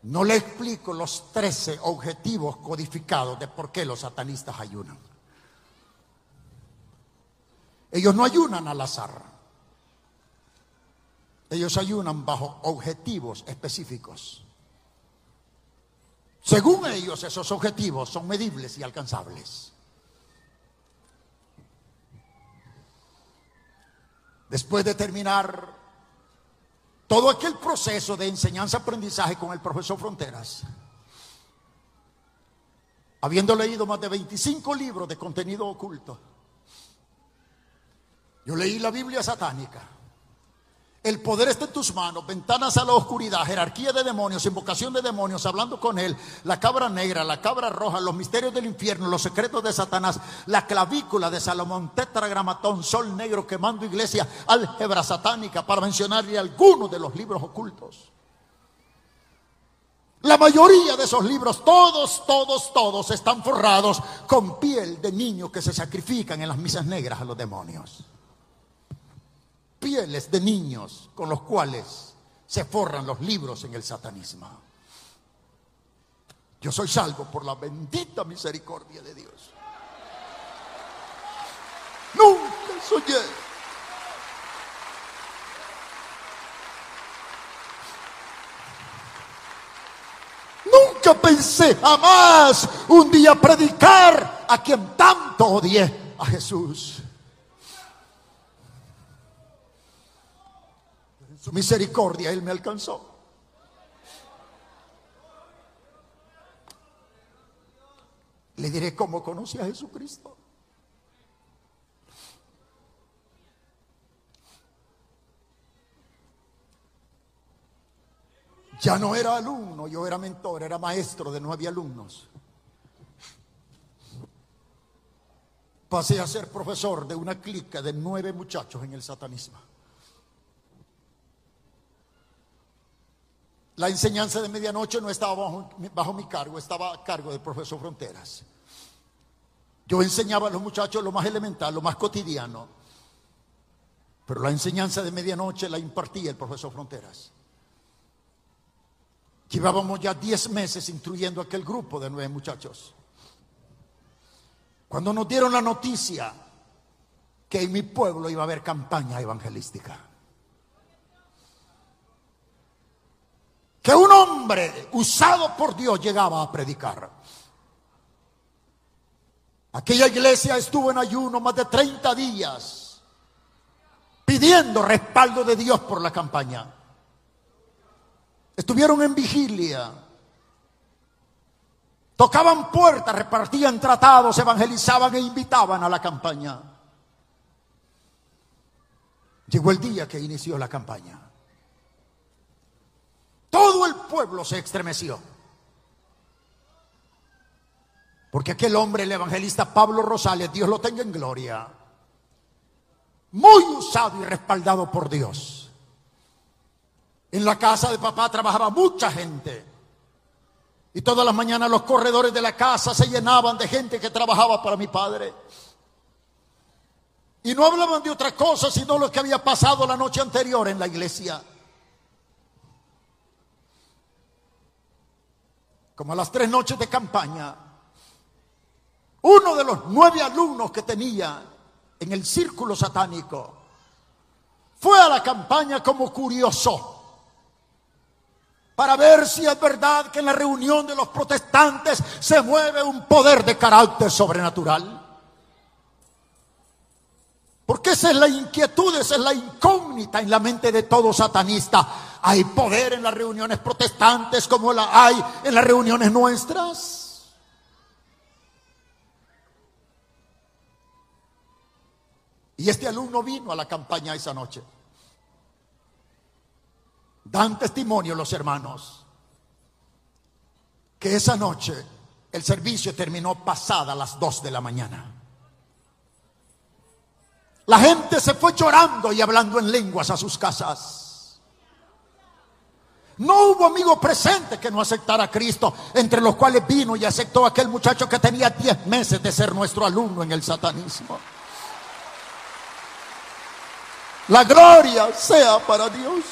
no le explico los 13 objetivos codificados de por qué los satanistas ayunan. Ellos no ayunan al azar. Ellos ayunan bajo objetivos específicos. Según ellos, esos objetivos son medibles y alcanzables. Después de terminar todo aquel proceso de enseñanza-aprendizaje con el profesor Fronteras, habiendo leído más de 25 libros de contenido oculto, yo leí la Biblia satánica el poder está en tus manos, ventanas a la oscuridad, jerarquía de demonios, invocación de demonios, hablando con él, la cabra negra, la cabra roja, los misterios del infierno, los secretos de Satanás, la clavícula de Salomón, tetragramatón, sol negro, quemando iglesia, álgebra satánica, para mencionarle algunos de los libros ocultos. La mayoría de esos libros, todos, todos, todos están forrados con piel de niños que se sacrifican en las misas negras a los demonios pieles de niños con los cuales se forran los libros en el satanismo. Yo soy salvo por la bendita misericordia de Dios. Nunca soñé. Nunca pensé jamás un día predicar a quien tanto odié, a Jesús. Su misericordia Él me alcanzó. Le diré cómo conocí a Jesucristo. Ya no era alumno, yo era mentor, era maestro de nueve alumnos. Pasé a ser profesor de una clica de nueve muchachos en el satanismo. La enseñanza de medianoche no estaba bajo, mi cargo, estaba a cargo del profesor Fronteras. Yo enseñaba a los muchachos lo más elemental, lo más cotidiano. Pero la enseñanza de medianoche la impartía el profesor Fronteras. Llevábamos ya 10 meses instruyendo a aquel grupo de nueve muchachos. Cuando nos dieron la noticia que en mi pueblo iba a haber campaña evangelística. Que un hombre usado por Dios llegaba a predicar. Aquella iglesia estuvo en ayuno más de 30 días pidiendo respaldo de Dios por la campaña. Estuvieron en vigilia. Tocaban puertas, repartían tratados, evangelizaban e invitaban a la campaña. Llegó el día que inició la campaña. Todo el pueblo se estremeció. Porque aquel hombre, el evangelista Pablo Rosales, Dios lo tenga en gloria, muy usado y respaldado por Dios. En la casa de papá trabajaba mucha gente. Y todas las mañanas los corredores de la casa se llenaban de gente que trabajaba para mi padre. Y no hablaban de otra cosa sino lo que había pasado la noche anterior en la iglesia. Como a las tres noches de campaña, uno de los nueve alumnos que tenía en el círculo satánico fue a la campaña como curioso para ver si es verdad que en la reunión de los protestantes se mueve un poder de carácter sobrenatural. Porque esa es la inquietud, esa es la incógnita en la mente de todo satanista. ¿Hay poder en las reuniones protestantes como la hay en las reuniones nuestras? Y este alumno vino a la campaña esa noche. Dan testimonio los hermanos que esa noche el servicio terminó pasada las dos de la mañana. La gente se fue llorando y hablando en lenguas a sus casas. No hubo amigo presente que no aceptara a Cristo, entre los cuales vino y aceptó aquel muchacho que tenía 10 meses de ser nuestro alumno en el satanismo. La gloria sea para Dios.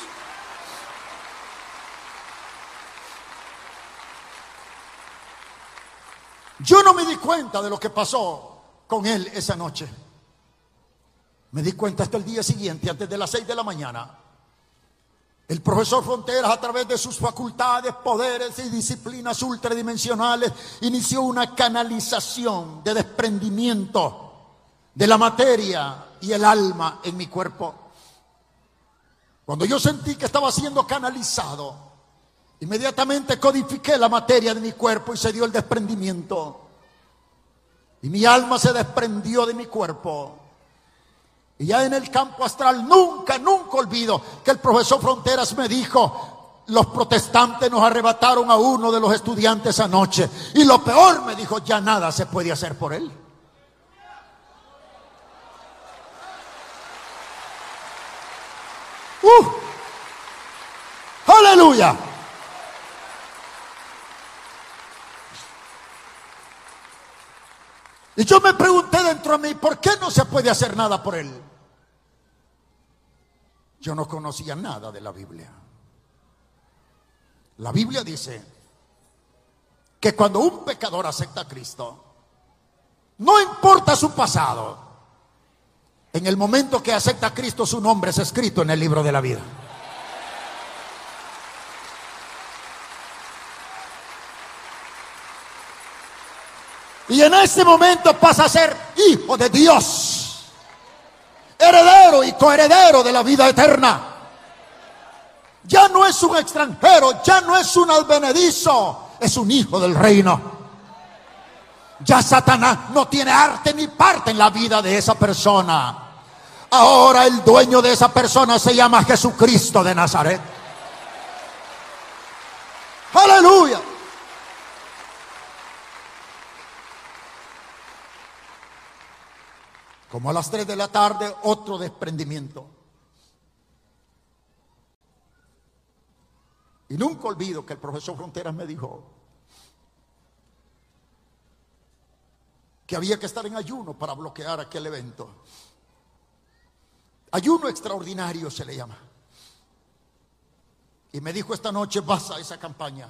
Yo no me di cuenta de lo que pasó con él esa noche. Me di cuenta hasta el día siguiente, antes de las seis de la mañana. El profesor Fronteras, a través de sus facultades, poderes y disciplinas ultradimensionales, inició una canalización de desprendimiento de la materia y el alma en mi cuerpo. Cuando yo sentí que estaba siendo canalizado, inmediatamente codifiqué la materia de mi cuerpo y se dio el desprendimiento. Y mi alma se desprendió de mi cuerpo. Y ya en el campo astral nunca, nunca olvido que el profesor Fronteras me dijo, los protestantes nos arrebataron a uno de los estudiantes anoche. Y lo peor me dijo, ya nada se puede hacer por él. ¡Uh! ¡Aleluya! Y yo me pregunté dentro de mí, ¿por qué no se puede hacer nada por él? Yo no conocía nada de la Biblia. La Biblia dice que cuando un pecador acepta a Cristo, no importa su pasado, en el momento que acepta a Cristo su nombre es escrito en el libro de la vida. Y en ese momento pasa a ser hijo de Dios, heredero y coheredero de la vida eterna. Ya no es un extranjero, ya no es un albenedizo, es un hijo del reino. Ya Satanás no tiene arte ni parte en la vida de esa persona. Ahora el dueño de esa persona se llama Jesucristo de Nazaret. Aleluya. Como a las 3 de la tarde, otro desprendimiento. Y nunca olvido que el profesor Fronteras me dijo que había que estar en ayuno para bloquear aquel evento. Ayuno extraordinario se le llama. Y me dijo esta noche, vas a esa campaña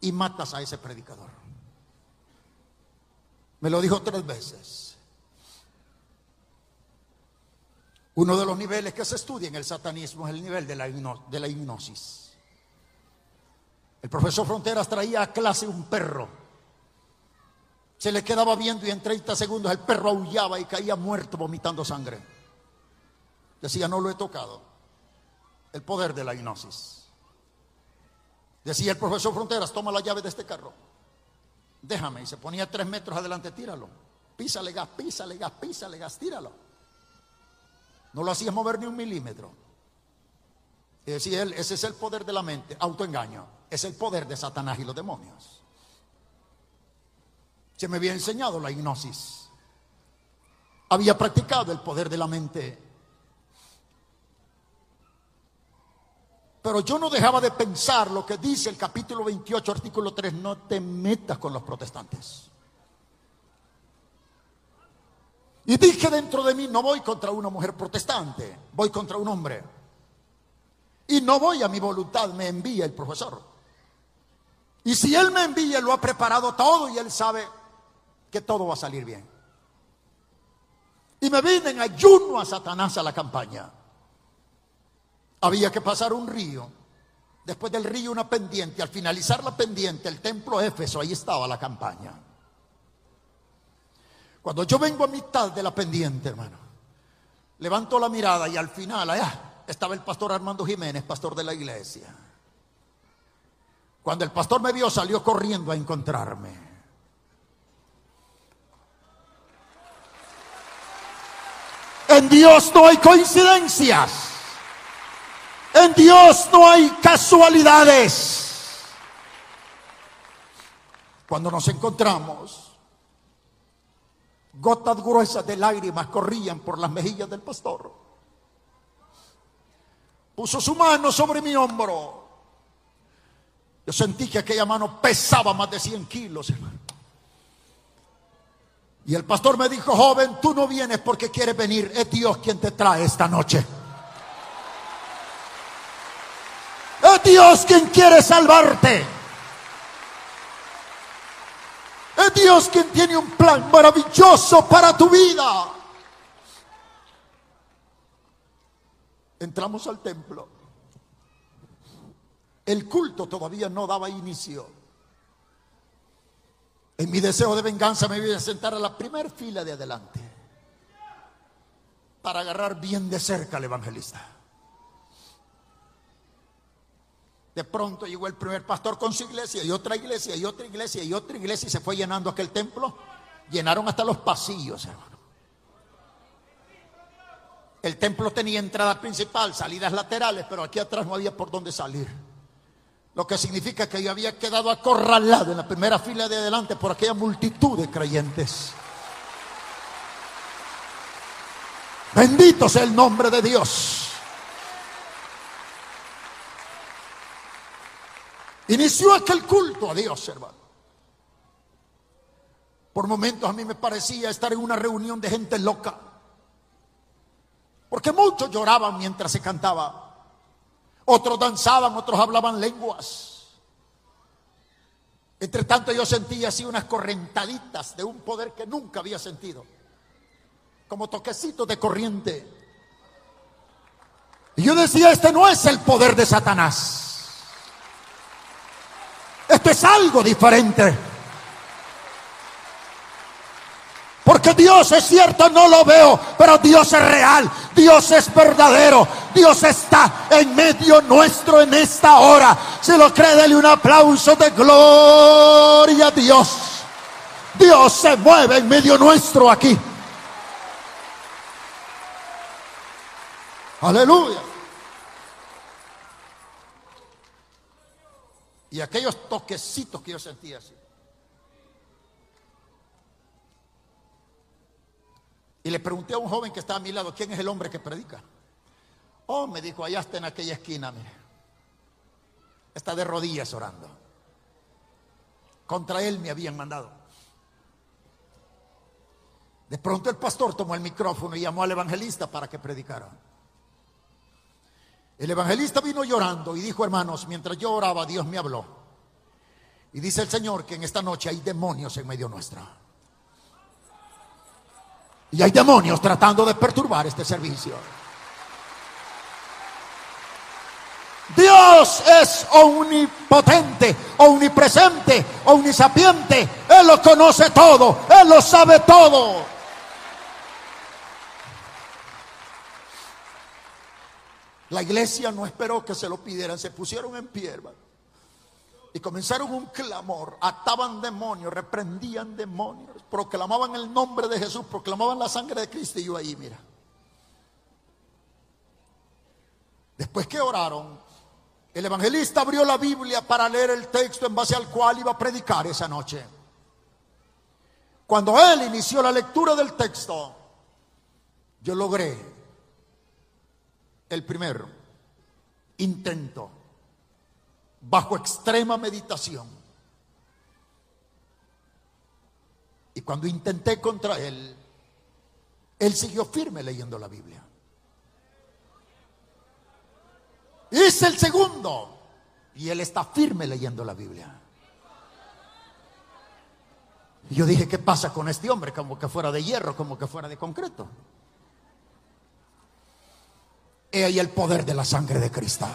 y matas a ese predicador. Me lo dijo tres veces. Uno de los niveles que se estudia en el satanismo es el nivel de la, de la hipnosis. El profesor Fronteras traía a clase un perro. Se le quedaba viendo y en 30 segundos el perro aullaba y caía muerto vomitando sangre. Decía, no lo he tocado. El poder de la hipnosis. Decía el profesor Fronteras, toma la llave de este carro. Déjame. Y se ponía tres metros adelante, tíralo. Písale gas, písale gas, písale gas, tíralo. No lo hacías mover ni un milímetro. Y decía él, ese es el poder de la mente, autoengaño. Es el poder de Satanás y los demonios. Se me había enseñado la hipnosis. Había practicado el poder de la mente. Pero yo no dejaba de pensar lo que dice el capítulo 28, artículo 3, no te metas con los protestantes. Y dije dentro de mí, no voy contra una mujer protestante, voy contra un hombre. Y no voy a mi voluntad, me envía el profesor. Y si él me envía, lo ha preparado todo y él sabe que todo va a salir bien. Y me vine en ayuno a Satanás a la campaña. Había que pasar un río. Después del río una pendiente. Al finalizar la pendiente, el templo Éfeso, ahí estaba la campaña. Cuando yo vengo a mitad de la pendiente, hermano, levanto la mirada y al final, allá estaba el pastor Armando Jiménez, pastor de la iglesia. Cuando el pastor me vio, salió corriendo a encontrarme. En Dios no hay coincidencias. En Dios no hay casualidades. Cuando nos encontramos, gotas gruesas de lágrimas corrían por las mejillas del pastor. Puso su mano sobre mi hombro yo sentí que aquella mano pesaba más de 100 kilos, hermano. Y el pastor me dijo, joven, tú no vienes porque quieres venir, es Dios quien te trae esta noche. Es Dios quien quiere salvarte. Es Dios quien tiene un plan maravilloso para tu vida. Entramos al templo. El culto todavía no daba inicio. En mi deseo de venganza me voy a sentar a la primera fila de adelante para agarrar bien de cerca al evangelista. De pronto llegó el primer pastor con su iglesia y otra iglesia y otra iglesia y otra iglesia y se fue llenando aquel templo. Llenaron hasta los pasillos, hermano. El templo tenía entrada principal, salidas laterales, pero aquí atrás no había por dónde salir. Lo que significa que yo había quedado acorralado en la primera fila de adelante por aquella multitud de creyentes. Bendito sea el nombre de Dios. Inició aquel culto a Dios, hermano. Por momentos a mí me parecía estar en una reunión de gente loca. Porque muchos lloraban mientras se cantaba. Otros danzaban, otros hablaban lenguas. Entre tanto yo sentía así unas correntaditas de un poder que nunca había sentido. Como toquecitos de corriente. Y yo decía, este no es el poder de Satanás. Es algo diferente. Porque Dios es cierto, no lo veo, pero Dios es real, Dios es verdadero, Dios está en medio nuestro en esta hora. Si lo cree, dele un aplauso de gloria a Dios. Dios se mueve en medio nuestro aquí. Aleluya. Y aquellos toquecitos que yo sentía así. Y le pregunté a un joven que estaba a mi lado, ¿quién es el hombre que predica? Oh, me dijo, allá está en aquella esquina, mire. Está de rodillas orando. Contra él me habían mandado. De pronto el pastor tomó el micrófono y llamó al evangelista para que predicara. El evangelista vino llorando y dijo, hermanos, mientras yo oraba, Dios me habló. Y dice el Señor que en esta noche hay demonios en medio nuestra. Y hay demonios tratando de perturbar este servicio. Dios es omnipotente, omnipresente, omnisapiente. Él lo conoce todo, Él lo sabe todo. La iglesia no esperó que se lo pidieran, se pusieron en pie, y comenzaron un clamor, ataban demonios, reprendían demonios, proclamaban el nombre de Jesús, proclamaban la sangre de Cristo y yo ahí, mira. Después que oraron, el evangelista abrió la Biblia para leer el texto en base al cual iba a predicar esa noche. Cuando él inició la lectura del texto, yo logré el primer intento bajo extrema meditación. Y cuando intenté contra él, él siguió firme leyendo la Biblia. Hice el segundo y él está firme leyendo la Biblia. Y yo dije, ¿qué pasa con este hombre? Como que fuera de hierro, como que fuera de concreto. He ahí el poder de la sangre de Cristo.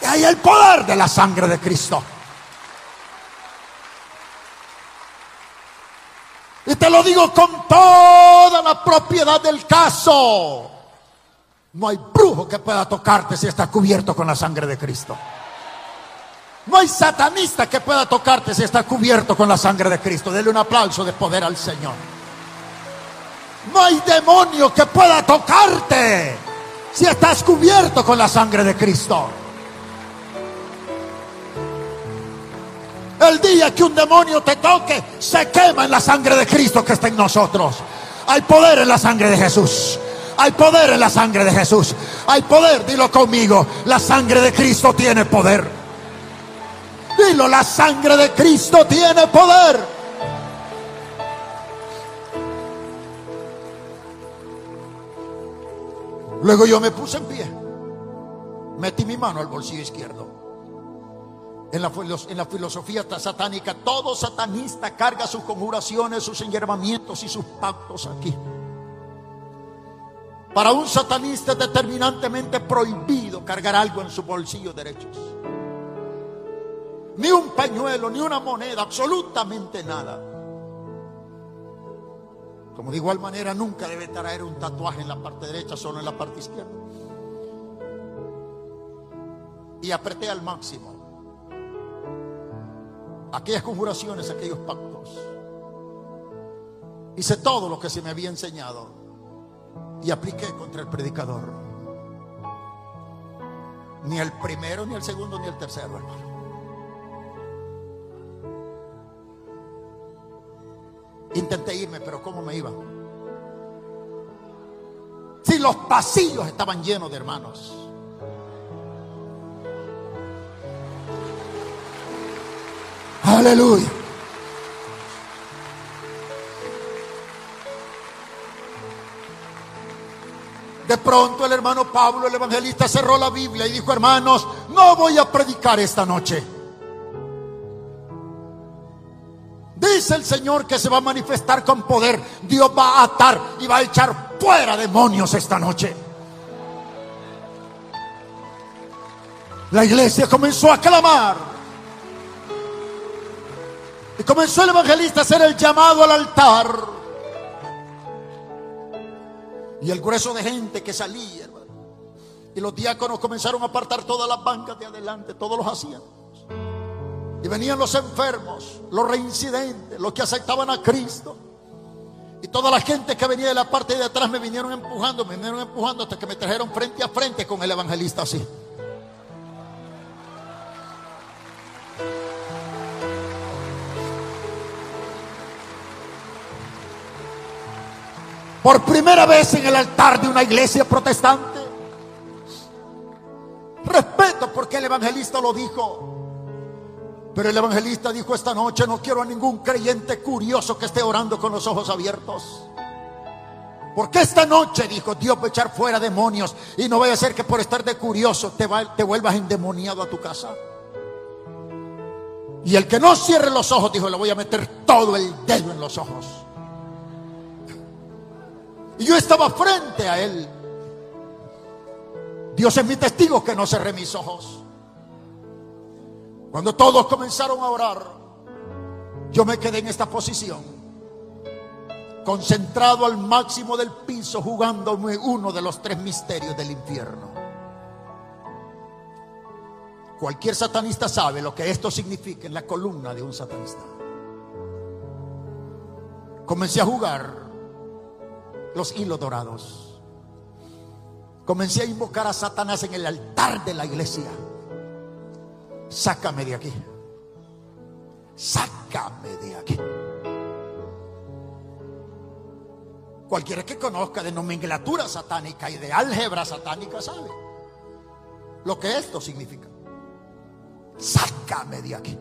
He ahí el poder de la sangre de Cristo. Y te lo digo con toda la propiedad del caso. No hay brujo que pueda tocarte si está cubierto con la sangre de Cristo. No hay satanista que pueda tocarte si está cubierto con la sangre de Cristo. Dele un aplauso de poder al Señor. No hay demonio que pueda tocarte si estás cubierto con la sangre de Cristo. El día que un demonio te toque, se quema en la sangre de Cristo que está en nosotros. Hay poder en la sangre de Jesús. Hay poder en la sangre de Jesús. Hay poder, dilo conmigo. La sangre de Cristo tiene poder. Dilo, la sangre de Cristo tiene poder. Luego yo me puse en pie. Metí mi mano al bolsillo izquierdo. En la, en la, filosofía satánica, todo satanista carga sus conjuraciones, sus enyerbamientos y sus pactos aquí. Para un satanista es determinantemente prohibido cargar algo en su bolsillo derecho ni un pañuelo, ni una moneda, absolutamente nada. Como de igual manera nunca debe traer un tatuaje en la parte derecha, solo en la parte izquierda. Y apreté al máximo aquellas conjuraciones, aquellos pactos. Hice todo lo que se me había enseñado y apliqué contra el predicador. Ni el primero, ni el segundo, ni el tercero, hermano. Intenté irme, pero ¿cómo me iba? Si los pasillos estaban llenos de hermanos. Aleluya. De pronto el hermano Pablo, el evangelista, cerró la Biblia y dijo, hermanos, no voy a predicar esta noche. Dice el Señor que se va a manifestar con poder. Dios va a atar y va a echar fuera demonios esta noche. La iglesia comenzó a clamar. Y comenzó el evangelista a hacer el llamado al altar. Y el grueso de gente que salía, Y los diáconos comenzaron a apartar todas las bancas de adelante, todos los hacían. Y venían los enfermos, los reincidentes, los que aceptaban a Cristo. Y toda la gente que venía de la parte de atrás me vinieron empujando, me vinieron empujando hasta que me trajeron frente a frente con el evangelista así. Por primera vez en el altar de una iglesia protestante. Respeto porque el evangelista lo dijo. Pero el evangelista dijo esta noche, no quiero a ningún creyente curioso que esté orando con los ojos abiertos. Porque esta noche, dijo, Dios va a echar fuera demonios y no vaya a ser que por estar de curioso te, te vuelvas endemoniado a tu casa. Y el que no cierre los ojos, dijo, le voy a meter todo el dedo en los ojos. Y yo estaba frente a él. Dios es mi testigo que no cerré mis ojos. Cuando todos comenzaron a orar, yo me quedé en esta posición, concentrado al máximo del piso, jugando uno de los tres misterios del infierno. Cualquier satanista sabe lo que esto significa en la columna de un satanista. Comencé a jugar los hilos dorados. Comencé a invocar a Satanás en el altar de la iglesia sácame de aquí. sácame de aquí. Cualquiera que conozca de nomenclatura satánica y de álgebra satánica sabe lo que esto significa. Sácame de aquí.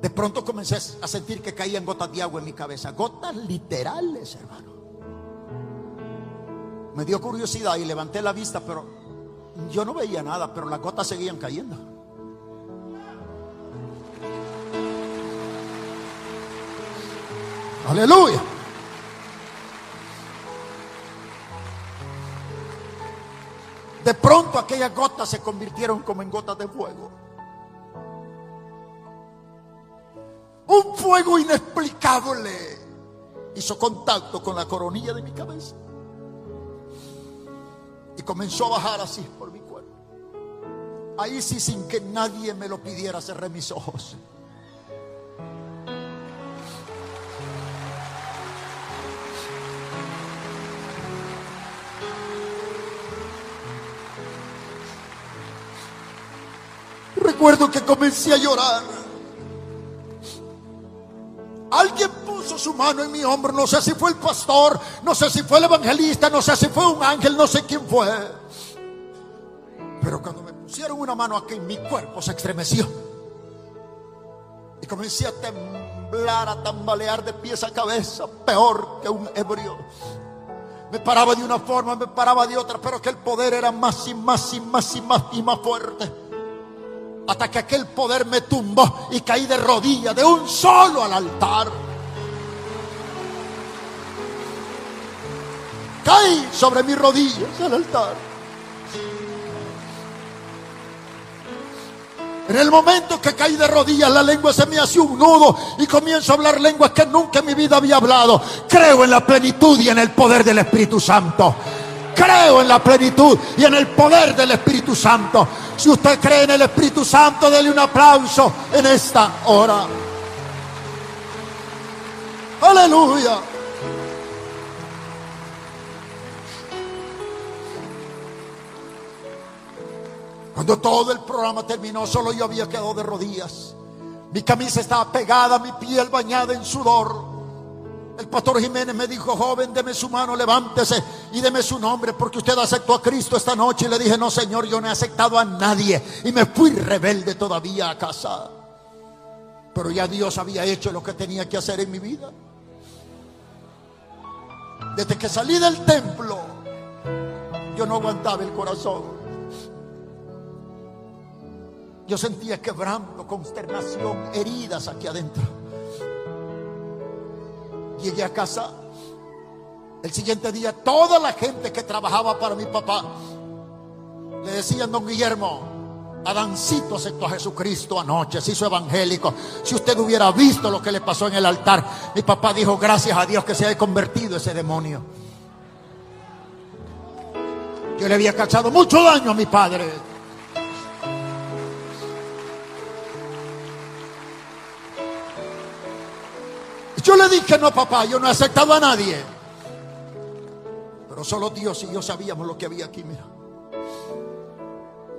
De pronto comencé a sentir que caían gotas de agua en mi cabeza, gotas literales, hermano. Me dio curiosidad y levanté la vista, pero yo no veía nada, pero las gotas seguían cayendo. Aleluya. De pronto aquellas gotas se convirtieron como en gotas de fuego. Un fuego inexplicable hizo contacto con la coronilla de mi cabeza. Comenzó a bajar así por mi cuerpo. Ahí sí, sin que nadie me lo pidiera, cerré mis ojos. Recuerdo que comencé a llorar. Alguien su mano en mi hombro, no sé si fue el pastor, no sé si fue el evangelista, no sé si fue un ángel, no sé quién fue. Pero cuando me pusieron una mano aquí, mi cuerpo se estremeció. Y comencé a temblar, a tambalear de pies a cabeza, peor que un ebrio. Me paraba de una forma, me paraba de otra, pero que el poder era más y más y más y más y más fuerte hasta que aquel poder me tumbó y caí de rodillas de un solo al altar. Caí sobre mis rodillas al altar. En el momento que caí de rodillas, la lengua se me hace un nudo y comienzo a hablar lenguas que nunca en mi vida había hablado. Creo en la plenitud y en el poder del Espíritu Santo. Creo en la plenitud y en el poder del Espíritu Santo. Si usted cree en el Espíritu Santo, dele un aplauso en esta hora. Aleluya. Cuando todo el programa terminó, solo yo había quedado de rodillas. Mi camisa estaba pegada, mi piel bañada en sudor. El pastor Jiménez me dijo, joven, deme su mano, levántese y deme su nombre, porque usted aceptó a Cristo esta noche. Y le dije, no, Señor, yo no he aceptado a nadie. Y me fui rebelde todavía a casa. Pero ya Dios había hecho lo que tenía que hacer en mi vida. Desde que salí del templo, yo no aguantaba el corazón. Yo sentía quebranto, consternación, heridas aquí adentro. Llegué a casa. El siguiente día, toda la gente que trabajaba para mi papá le decían, don Guillermo, Adancito aceptó a Jesucristo anoche, se hizo evangélico. Si usted hubiera visto lo que le pasó en el altar, mi papá dijo, gracias a Dios que se haya convertido ese demonio. Yo le había cachado mucho daño a mi padre. Yo le dije, no, papá, yo no he aceptado a nadie. Pero solo Dios y yo sabíamos lo que había aquí, mira.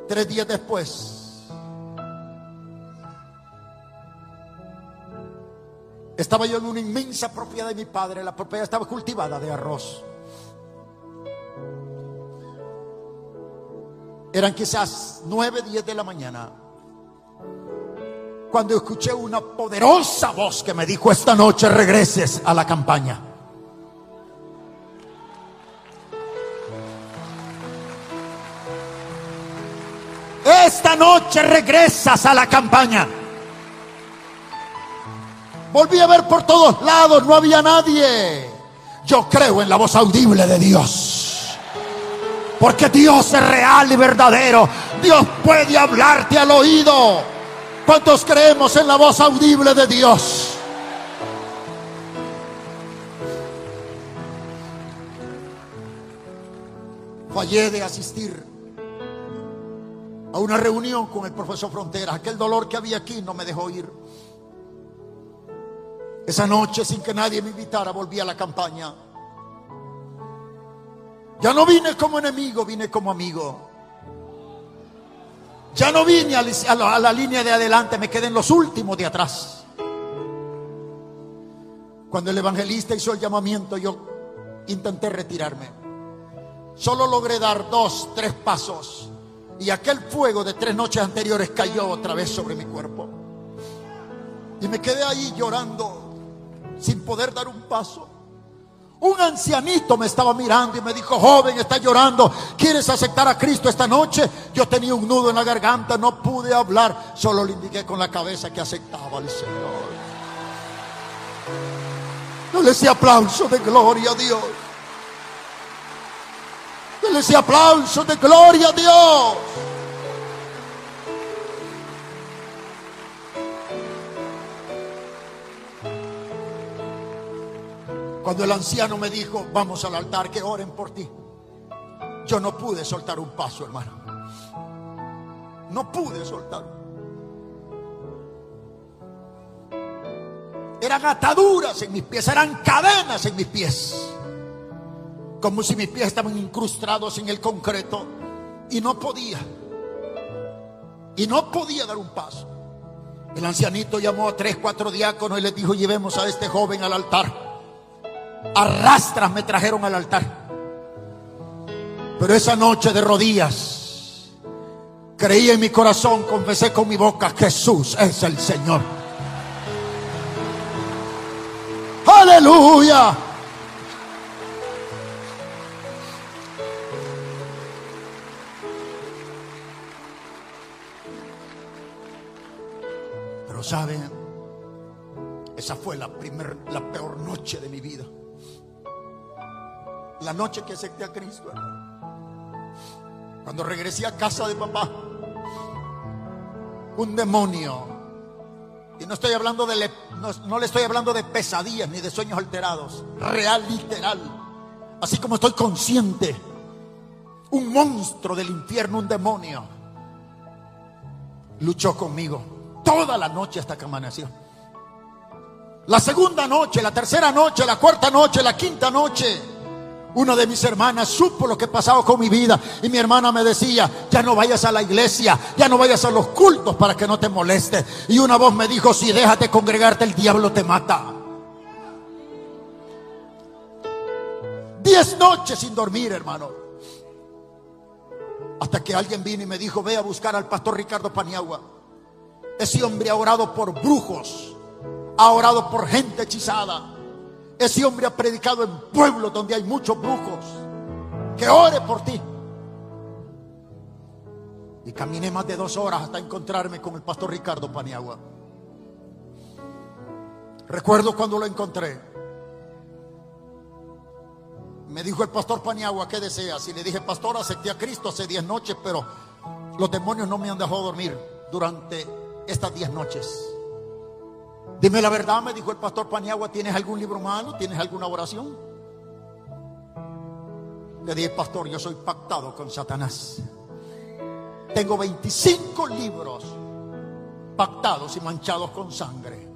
Tres días después, estaba yo en una inmensa propiedad de mi padre. La propiedad estaba cultivada de arroz. Eran quizás nueve, diez de la mañana cuando escuché una poderosa voz que me dijo, esta noche regreses a la campaña. Esta noche regresas a la campaña. Volví a ver por todos lados, no había nadie. Yo creo en la voz audible de Dios. Porque Dios es real y verdadero. Dios puede hablarte al oído. ¿Cuántos creemos en la voz audible de Dios? Fallé de asistir a una reunión con el profesor Fronteras. Aquel dolor que había aquí no me dejó ir. Esa noche, sin que nadie me invitara, volví a la campaña. Ya no vine como enemigo, vine como amigo. Ya no vine a la, línea de adelante, me quedé en los últimos de atrás. Cuando el evangelista hizo el llamamiento, yo intenté retirarme. Solo logré dar dos, tres pasos. Y aquel fuego de tres noches anteriores cayó otra vez sobre mi cuerpo. Y me quedé ahí llorando, sin poder dar un paso. Un ancianito me estaba mirando y me dijo, joven, está llorando, ¿quieres aceptar a Cristo esta noche? Yo tenía un nudo en la garganta, no pude hablar, solo le indiqué con la cabeza que aceptaba al Señor. Dale ese aplauso de gloria a Dios. Dale ese aplauso de gloria a Dios. Cuando el anciano me dijo, vamos al altar, que oren por ti. Yo no pude soltar un paso, hermano. No pude soltar. Eran ataduras en mis pies, eran cadenas en mis pies. Como si mis pies estaban incrustados en el concreto. Y no podía. Y no podía dar un paso. El ancianito llamó a tres, cuatro diáconos y les dijo, llevemos a este joven al altar arrastras me trajeron al altar. Pero esa noche de rodillas, creí en mi corazón, confesé con mi boca, Jesús es el Señor. Aleluya. Pero saben, esa fue la, primer, la peor noche de mi vida. La noche que acepté a Cristo, Cuando regresé a casa de papá, un demonio. Y no estoy hablando de, no, no le estoy hablando de pesadillas ni de sueños alterados. Real, literal. Así como estoy consciente. Un monstruo del infierno, un demonio. Luchó conmigo toda la noche hasta que amaneció. La segunda noche, la tercera noche, la cuarta noche, la quinta noche una de mis hermanas supo lo que pasaba con mi vida y mi hermana me decía, ya no vayas a la iglesia, ya no vayas a los cultos para que no te moleste. Y una voz me dijo, si déjate congregarte, el diablo te mata. Diez noches sin dormir, hermano. Hasta que alguien vino y me dijo, ve a buscar al pastor Ricardo Paniagua. Ese hombre ha orado por brujos, ha orado por gente hechizada ese hombre ha predicado en pueblos donde hay muchos brujos. Que ore por ti. Y caminé más de dos horas hasta encontrarme con el pastor Ricardo Paniagua. Recuerdo cuando lo encontré. Me dijo el pastor Paniagua, ¿qué deseas? Y le dije, pastor, acepté a Cristo hace diez noches, pero los demonios no me han dejado dormir durante estas diez noches. Dime la verdad, me dijo el pastor Paniagua, ¿tienes algún libro malo? ¿Tienes alguna oración? Le dije, pastor, yo soy pactado con Satanás. Tengo 25 libros pactados y manchados con sangre.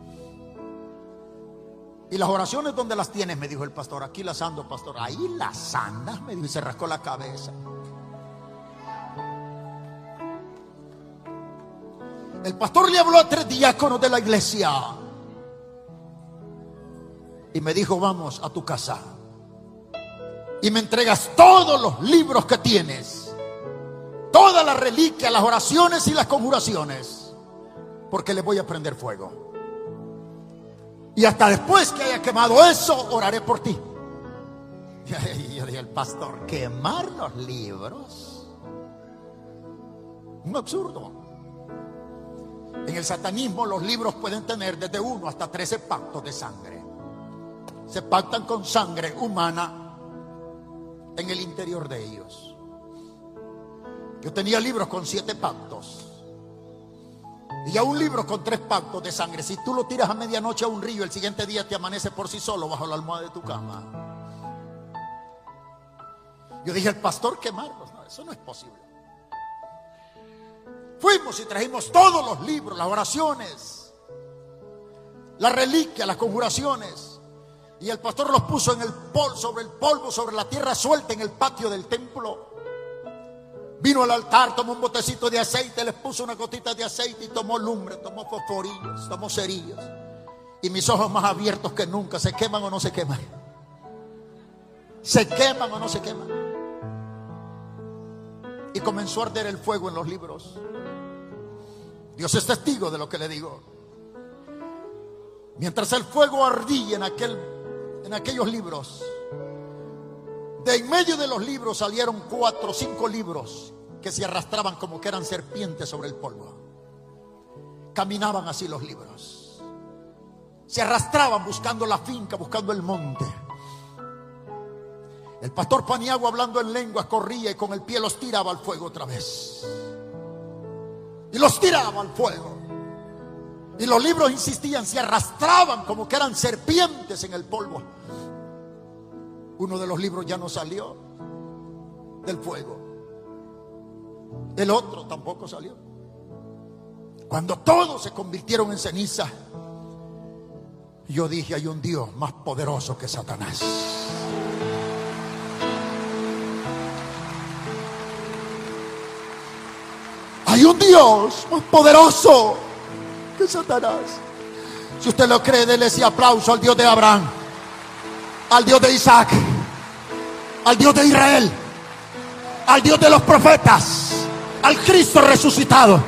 ¿Y las oraciones dónde las tienes? Me dijo el pastor. Aquí las ando, pastor. Ahí las andas, me dijo y se rascó la cabeza. El pastor le habló a tres diáconos de la iglesia y me dijo, vamos a tu casa. Y me entregas todos los libros que tienes. Todas las reliquias, las oraciones y las conjuraciones. Porque le voy a prender fuego. Y hasta después que haya quemado eso, oraré por ti. [LAUGHS] Y yo dije, el pastor, quemar los libros. Un absurdo. En el satanismo los libros pueden tener desde uno hasta trece pactos de sangre se pactan con sangre humana en el interior de ellos. Yo tenía libros con siete pactos. Y a un libro con tres pactos de sangre. Si tú lo tiras a medianoche a un río, el siguiente día te amanece por sí solo bajo la almohada de tu cama. Yo dije, el pastor quemarlos. No, eso no es posible. Fuimos y trajimos todos los libros, las oraciones, las reliquias, las conjuraciones. Y el pastor los puso en el sobre el polvo, sobre la tierra suelta en el patio del templo. Vino al altar, tomó un botecito de aceite, les puso una gotita de aceite y tomó lumbre, tomó fosforillos, tomó cerillas. Y mis ojos más abiertos que nunca, ¿se queman o no se queman? ¿Se queman o no se queman? Y comenzó a arder el fuego en los libros. Dios es testigo de lo que le digo. Mientras el fuego ardía en, aquel, en aquellos libros, de en medio de los libros salieron cuatro o cinco libros que se arrastraban como que eran serpientes sobre el polvo. Caminaban así los libros. Se arrastraban buscando la finca, buscando el monte. El pastor Paniagua hablando en lengua corría y con el pie los tiraba al fuego otra vez. Y los tiraba al fuego. Y los libros insistían, se arrastraban como que eran serpientes en el polvo. Uno de los libros ya no salió del fuego. El otro tampoco salió. Cuando todos se convirtieron en ceniza, yo dije, hay un Dios más poderoso que Satanás. Hay un Dios más poderoso que Satanás. Si usted lo cree, déle ese aplauso al Dios de Abraham, al Dios de Isaac, al Dios de Israel, al Dios de los profetas, al Cristo resucitado.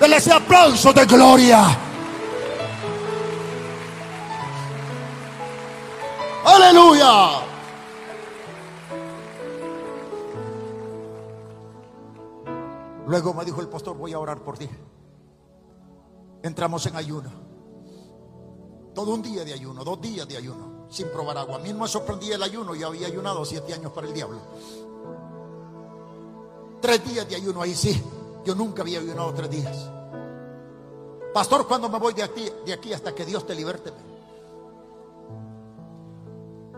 Dele ese aplauso de gloria. Aleluya. Luego me dijo el pastor, voy a orar por ti. Entramos en ayuno. Todo un día de ayuno, dos días de ayuno, sin probar agua. A mí no me sorprendía el ayuno, yo había ayunado siete años para el diablo. Tres días de ayuno, ahí sí. Yo nunca había ayunado tres días. Pastor, cuando me voy de aquí, de aquí hasta que Dios te liberte?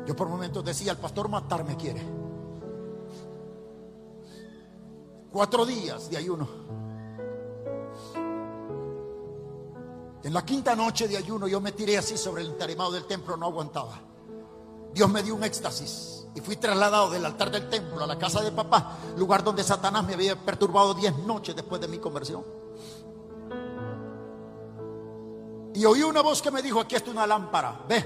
Yo por momentos decía, el pastor matarme quiere. Cuatro días de ayuno. En la quinta noche de ayuno yo me tiré así sobre el entarimado del templo, no aguantaba. Dios me dio un éxtasis y fui trasladado del altar del templo a la casa de papá, lugar donde Satanás me había perturbado diez noches después de mi conversión. Y oí una voz que me dijo, aquí está una lámpara, ve,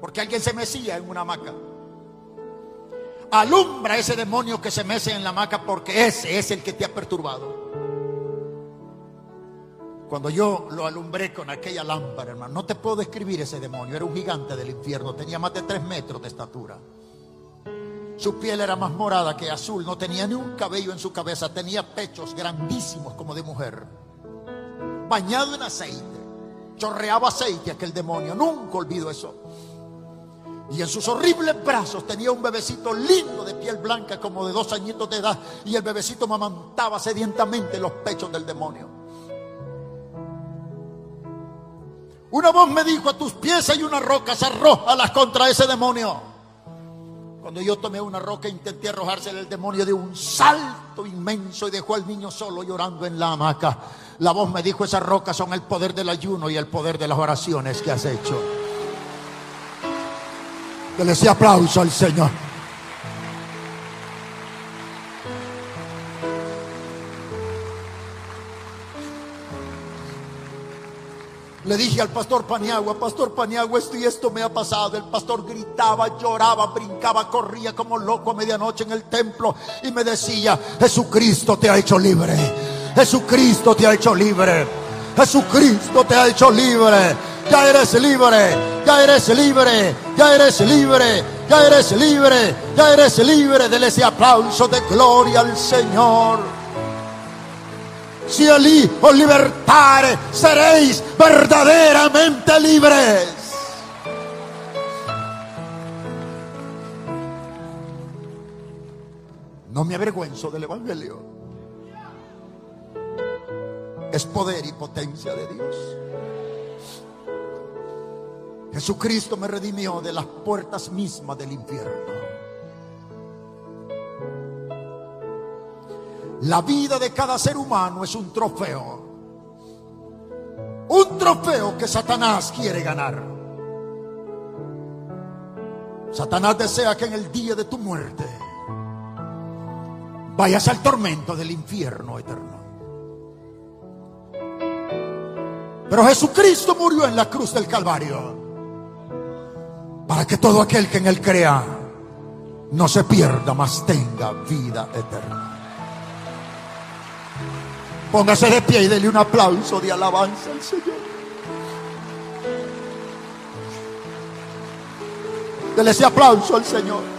porque alguien se mecía en una hamaca. Alumbra ese demonio que se mece en la hamaca porque ese es el que te ha perturbado. Cuando yo lo alumbré con aquella lámpara, hermano, no te puedo describir ese demonio. Era un gigante del infierno, tenía más de tres metros de estatura. Su piel era más morada que azul, no tenía ni un cabello en su cabeza, tenía pechos grandísimos como de mujer. Bañado en aceite, chorreaba aceite aquel demonio, nunca olvido eso. Y en sus horribles brazos tenía un bebecito lindo de piel blanca como de dos añitos de edad. Y el bebecito mamantaba sedientamente los pechos del demonio. Una voz me dijo, a tus pies hay una roca, arrójalas contra ese demonio. Cuando yo tomé una roca intenté arrojársela el demonio de un salto inmenso y dejó al niño solo llorando en la hamaca. La voz me dijo, esas rocas son el poder del ayuno y el poder de las oraciones que has hecho. Dele ese aplauso al Señor. Le dije al pastor Paniagua, pastor Paniagua, esto y esto me ha pasado. El pastor gritaba, lloraba, brincaba, corría como loco a medianoche en el templo y me decía, Jesucristo te ha hecho libre. Jesucristo te ha hecho libre. Jesucristo te ha hecho libre. Ya eres libre, ya eres libre, ya eres libre, ya eres libre, ya eres libre. Dele ese aplauso de gloria al Señor si el Hijo libertare, seréis verdaderamente libres. No me avergüenzo del Evangelio. Es poder y potencia de Dios. Jesucristo me redimió de las puertas mismas del infierno. La vida de cada ser humano es un trofeo. Un trofeo que Satanás quiere ganar. Satanás desea que en el día de tu muerte vayas al tormento del infierno eterno. Pero Jesucristo murió en la cruz del Calvario para que todo aquel que en él crea no se pierda, mas tenga vida eterna. Póngase de pie y dele un aplauso de alabanza al Señor. Dele ese aplauso al Señor.